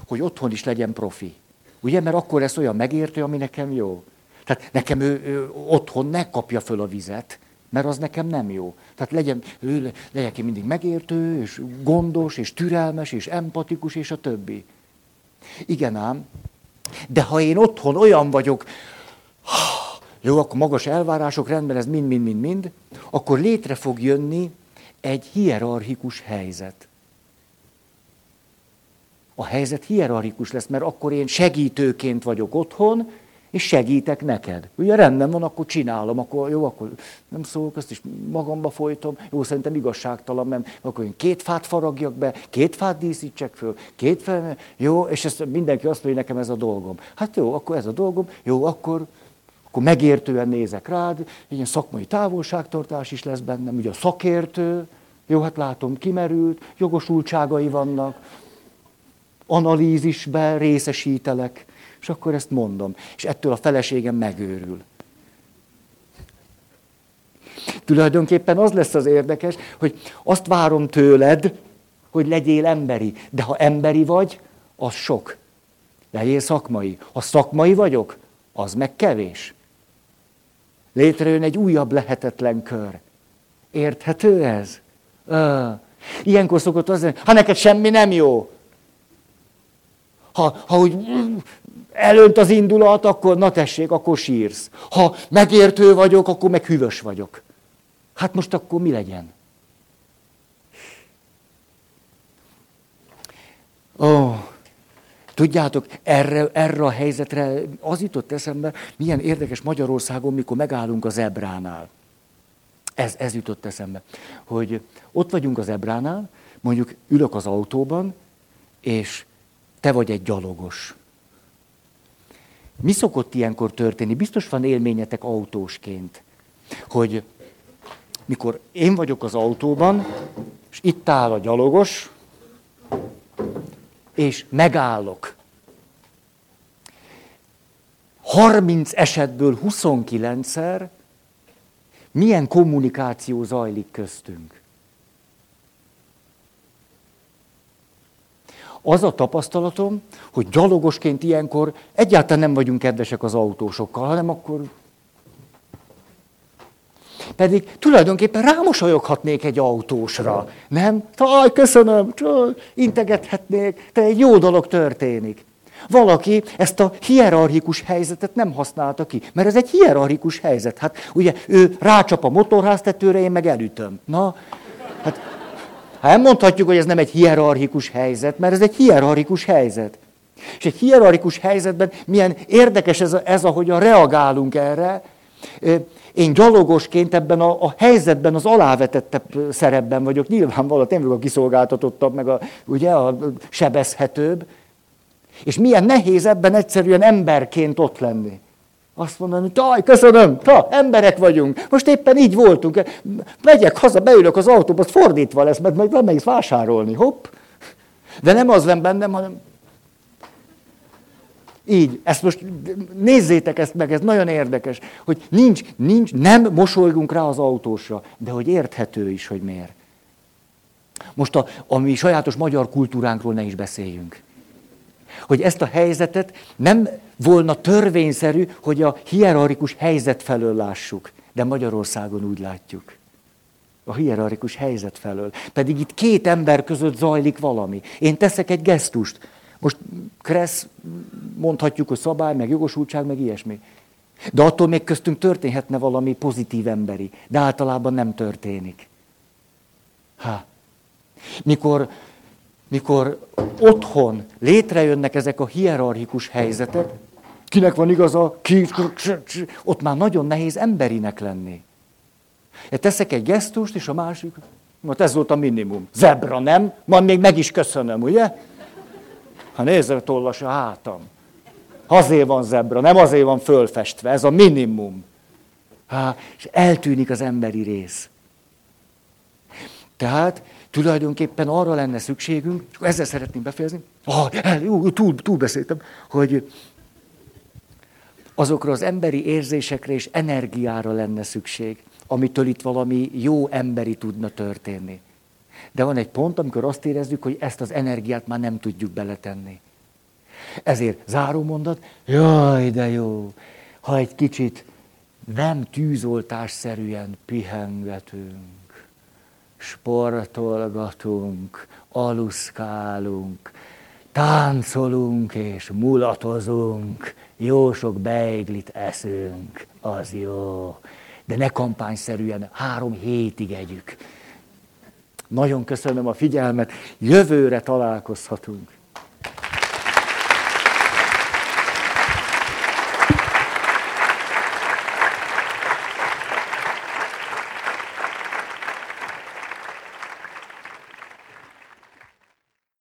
hogy otthon is legyen profi. Ugye, mert akkor lesz olyan megértő, ami nekem jó. Tehát nekem ő, ő otthon ne kapja föl a vizet, mert az nekem nem jó. Tehát legyen, ő, legyen ki mindig megértő, és gondos, és türelmes, és empatikus, és a többi. Igen ám, de ha én otthon olyan vagyok, jó, akkor magas elvárások, rendben, ez mind-mind-mind-mind, akkor létre fog jönni egy hierarchikus helyzet. A helyzet hierarchikus lesz, mert akkor én segítőként vagyok otthon, és segítek neked. Ugye rendben van, akkor csinálom, akkor jó, akkor nem szólok, azt is magamba folytom. Jó, szerintem igazságtalan, mert akkor én két fát faragjak be, két fát díszítsek föl, két fel, jó, és ezt mindenki azt mondja, hogy nekem ez a dolgom. Hát jó, akkor ez a dolgom, jó, akkor akkor megértően nézek rád, ilyen szakmai távolságtartás is lesz bennem, ugye a szakértő, jó, hát látom, kimerült, jogosultságai vannak, analízisbe részesítelek, és akkor ezt mondom. És ettől a feleségem megőrül. Tulajdonképpen az lesz az érdekes, hogy azt várom tőled, hogy legyél emberi. De ha emberi vagy, az sok. Legyél szakmai. Ha szakmai vagyok, az meg kevés. Létrejön egy újabb lehetetlen kör. Érthető ez? Uh. Ilyenkor szokott az ha neked semmi nem jó. Ha, ha úgy elönt az indulat, akkor na tessék, akkor sírsz. Ha megértő vagyok, akkor meg hűvös vagyok. Hát most akkor mi legyen? Ó. Tudjátok, erre, erre a helyzetre az jutott eszembe, milyen érdekes Magyarországon, mikor megállunk az ebránál. Ez, ez jutott eszembe, hogy ott vagyunk az ebránál, mondjuk ülök az autóban, és te vagy egy gyalogos. Mi szokott ilyenkor történni? Biztos van élményetek autósként, hogy mikor én vagyok az autóban, és itt áll a gyalogos, és megállok. 30 esetből 29-szer milyen kommunikáció zajlik köztünk. Az a tapasztalatom, hogy gyalogosként ilyenkor egyáltalán nem vagyunk kedvesek az autósokkal, hanem akkor pedig tulajdonképpen rámosolyoghatnék egy autósra. Nem? Taj, köszönöm, integethetnék, te egy jó dolog történik. Valaki ezt a hierarchikus helyzetet nem használta ki, mert ez egy hierarchikus helyzet. Hát ugye ő rácsap a motorháztetőre, én meg elütöm. Na, hát, hát mondhatjuk, hogy ez nem egy hierarchikus helyzet, mert ez egy hierarchikus helyzet. És egy hierarchikus helyzetben milyen érdekes ez, ez ahogyan reagálunk erre, én gyalogosként ebben a, a helyzetben az alávetettebb szerepben vagyok. Nyilvánvalóan én vagyok a kiszolgáltatottabb, meg a, ugye, a sebezhetőbb. És milyen nehéz ebben egyszerűen emberként ott lenni. Azt mondani, hogy taj, köszönöm, ta, emberek vagyunk. Most éppen így voltunk. Megyek haza, beülök az autóba, fordítva lesz, mert majd lemegy vásárolni. Hopp. De nem az van bennem, hanem így, ezt most nézzétek ezt meg, ez nagyon érdekes, hogy nincs, nincs, nem mosolygunk rá az autósra, de hogy érthető is, hogy miért. Most a, a mi sajátos magyar kultúránkról ne is beszéljünk. Hogy ezt a helyzetet nem volna törvényszerű, hogy a hierarchikus helyzet felől lássuk, de Magyarországon úgy látjuk. A hierarchikus helyzet felől. Pedig itt két ember között zajlik valami. Én teszek egy gesztust, most kressz, mondhatjuk, hogy szabály, meg jogosultság, meg ilyesmi. De attól még köztünk történhetne valami pozitív emberi, de általában nem történik. Ha. Mikor, mikor otthon létrejönnek ezek a hierarchikus helyzetek, kinek van igaza, ki, ott már nagyon nehéz emberinek lenni. Teszek egy gesztust, és a másik, mert ez volt a minimum. Zebra, nem? Majd még meg is köszönöm, ugye? Ha nézze, tollas a hátam. Azért van zebra, nem azért van fölfestve, ez a minimum. Há, és eltűnik az emberi rész. Tehát tulajdonképpen arra lenne szükségünk, és ezzel szeretném befejezni, ah, túl, túl beszéltem, hogy azokra az emberi érzésekre és energiára lenne szükség, amitől itt valami jó emberi tudna történni. De van egy pont, amikor azt érezzük, hogy ezt az energiát már nem tudjuk beletenni. Ezért záró mondat, jaj, de jó, ha egy kicsit nem tűzoltásszerűen pihengetünk, sportolgatunk, aluszkálunk, táncolunk és mulatozunk, jó sok beiglit eszünk, az jó. De ne kampányszerűen három hétig együk. Nagyon köszönöm a figyelmet, jövőre találkozhatunk.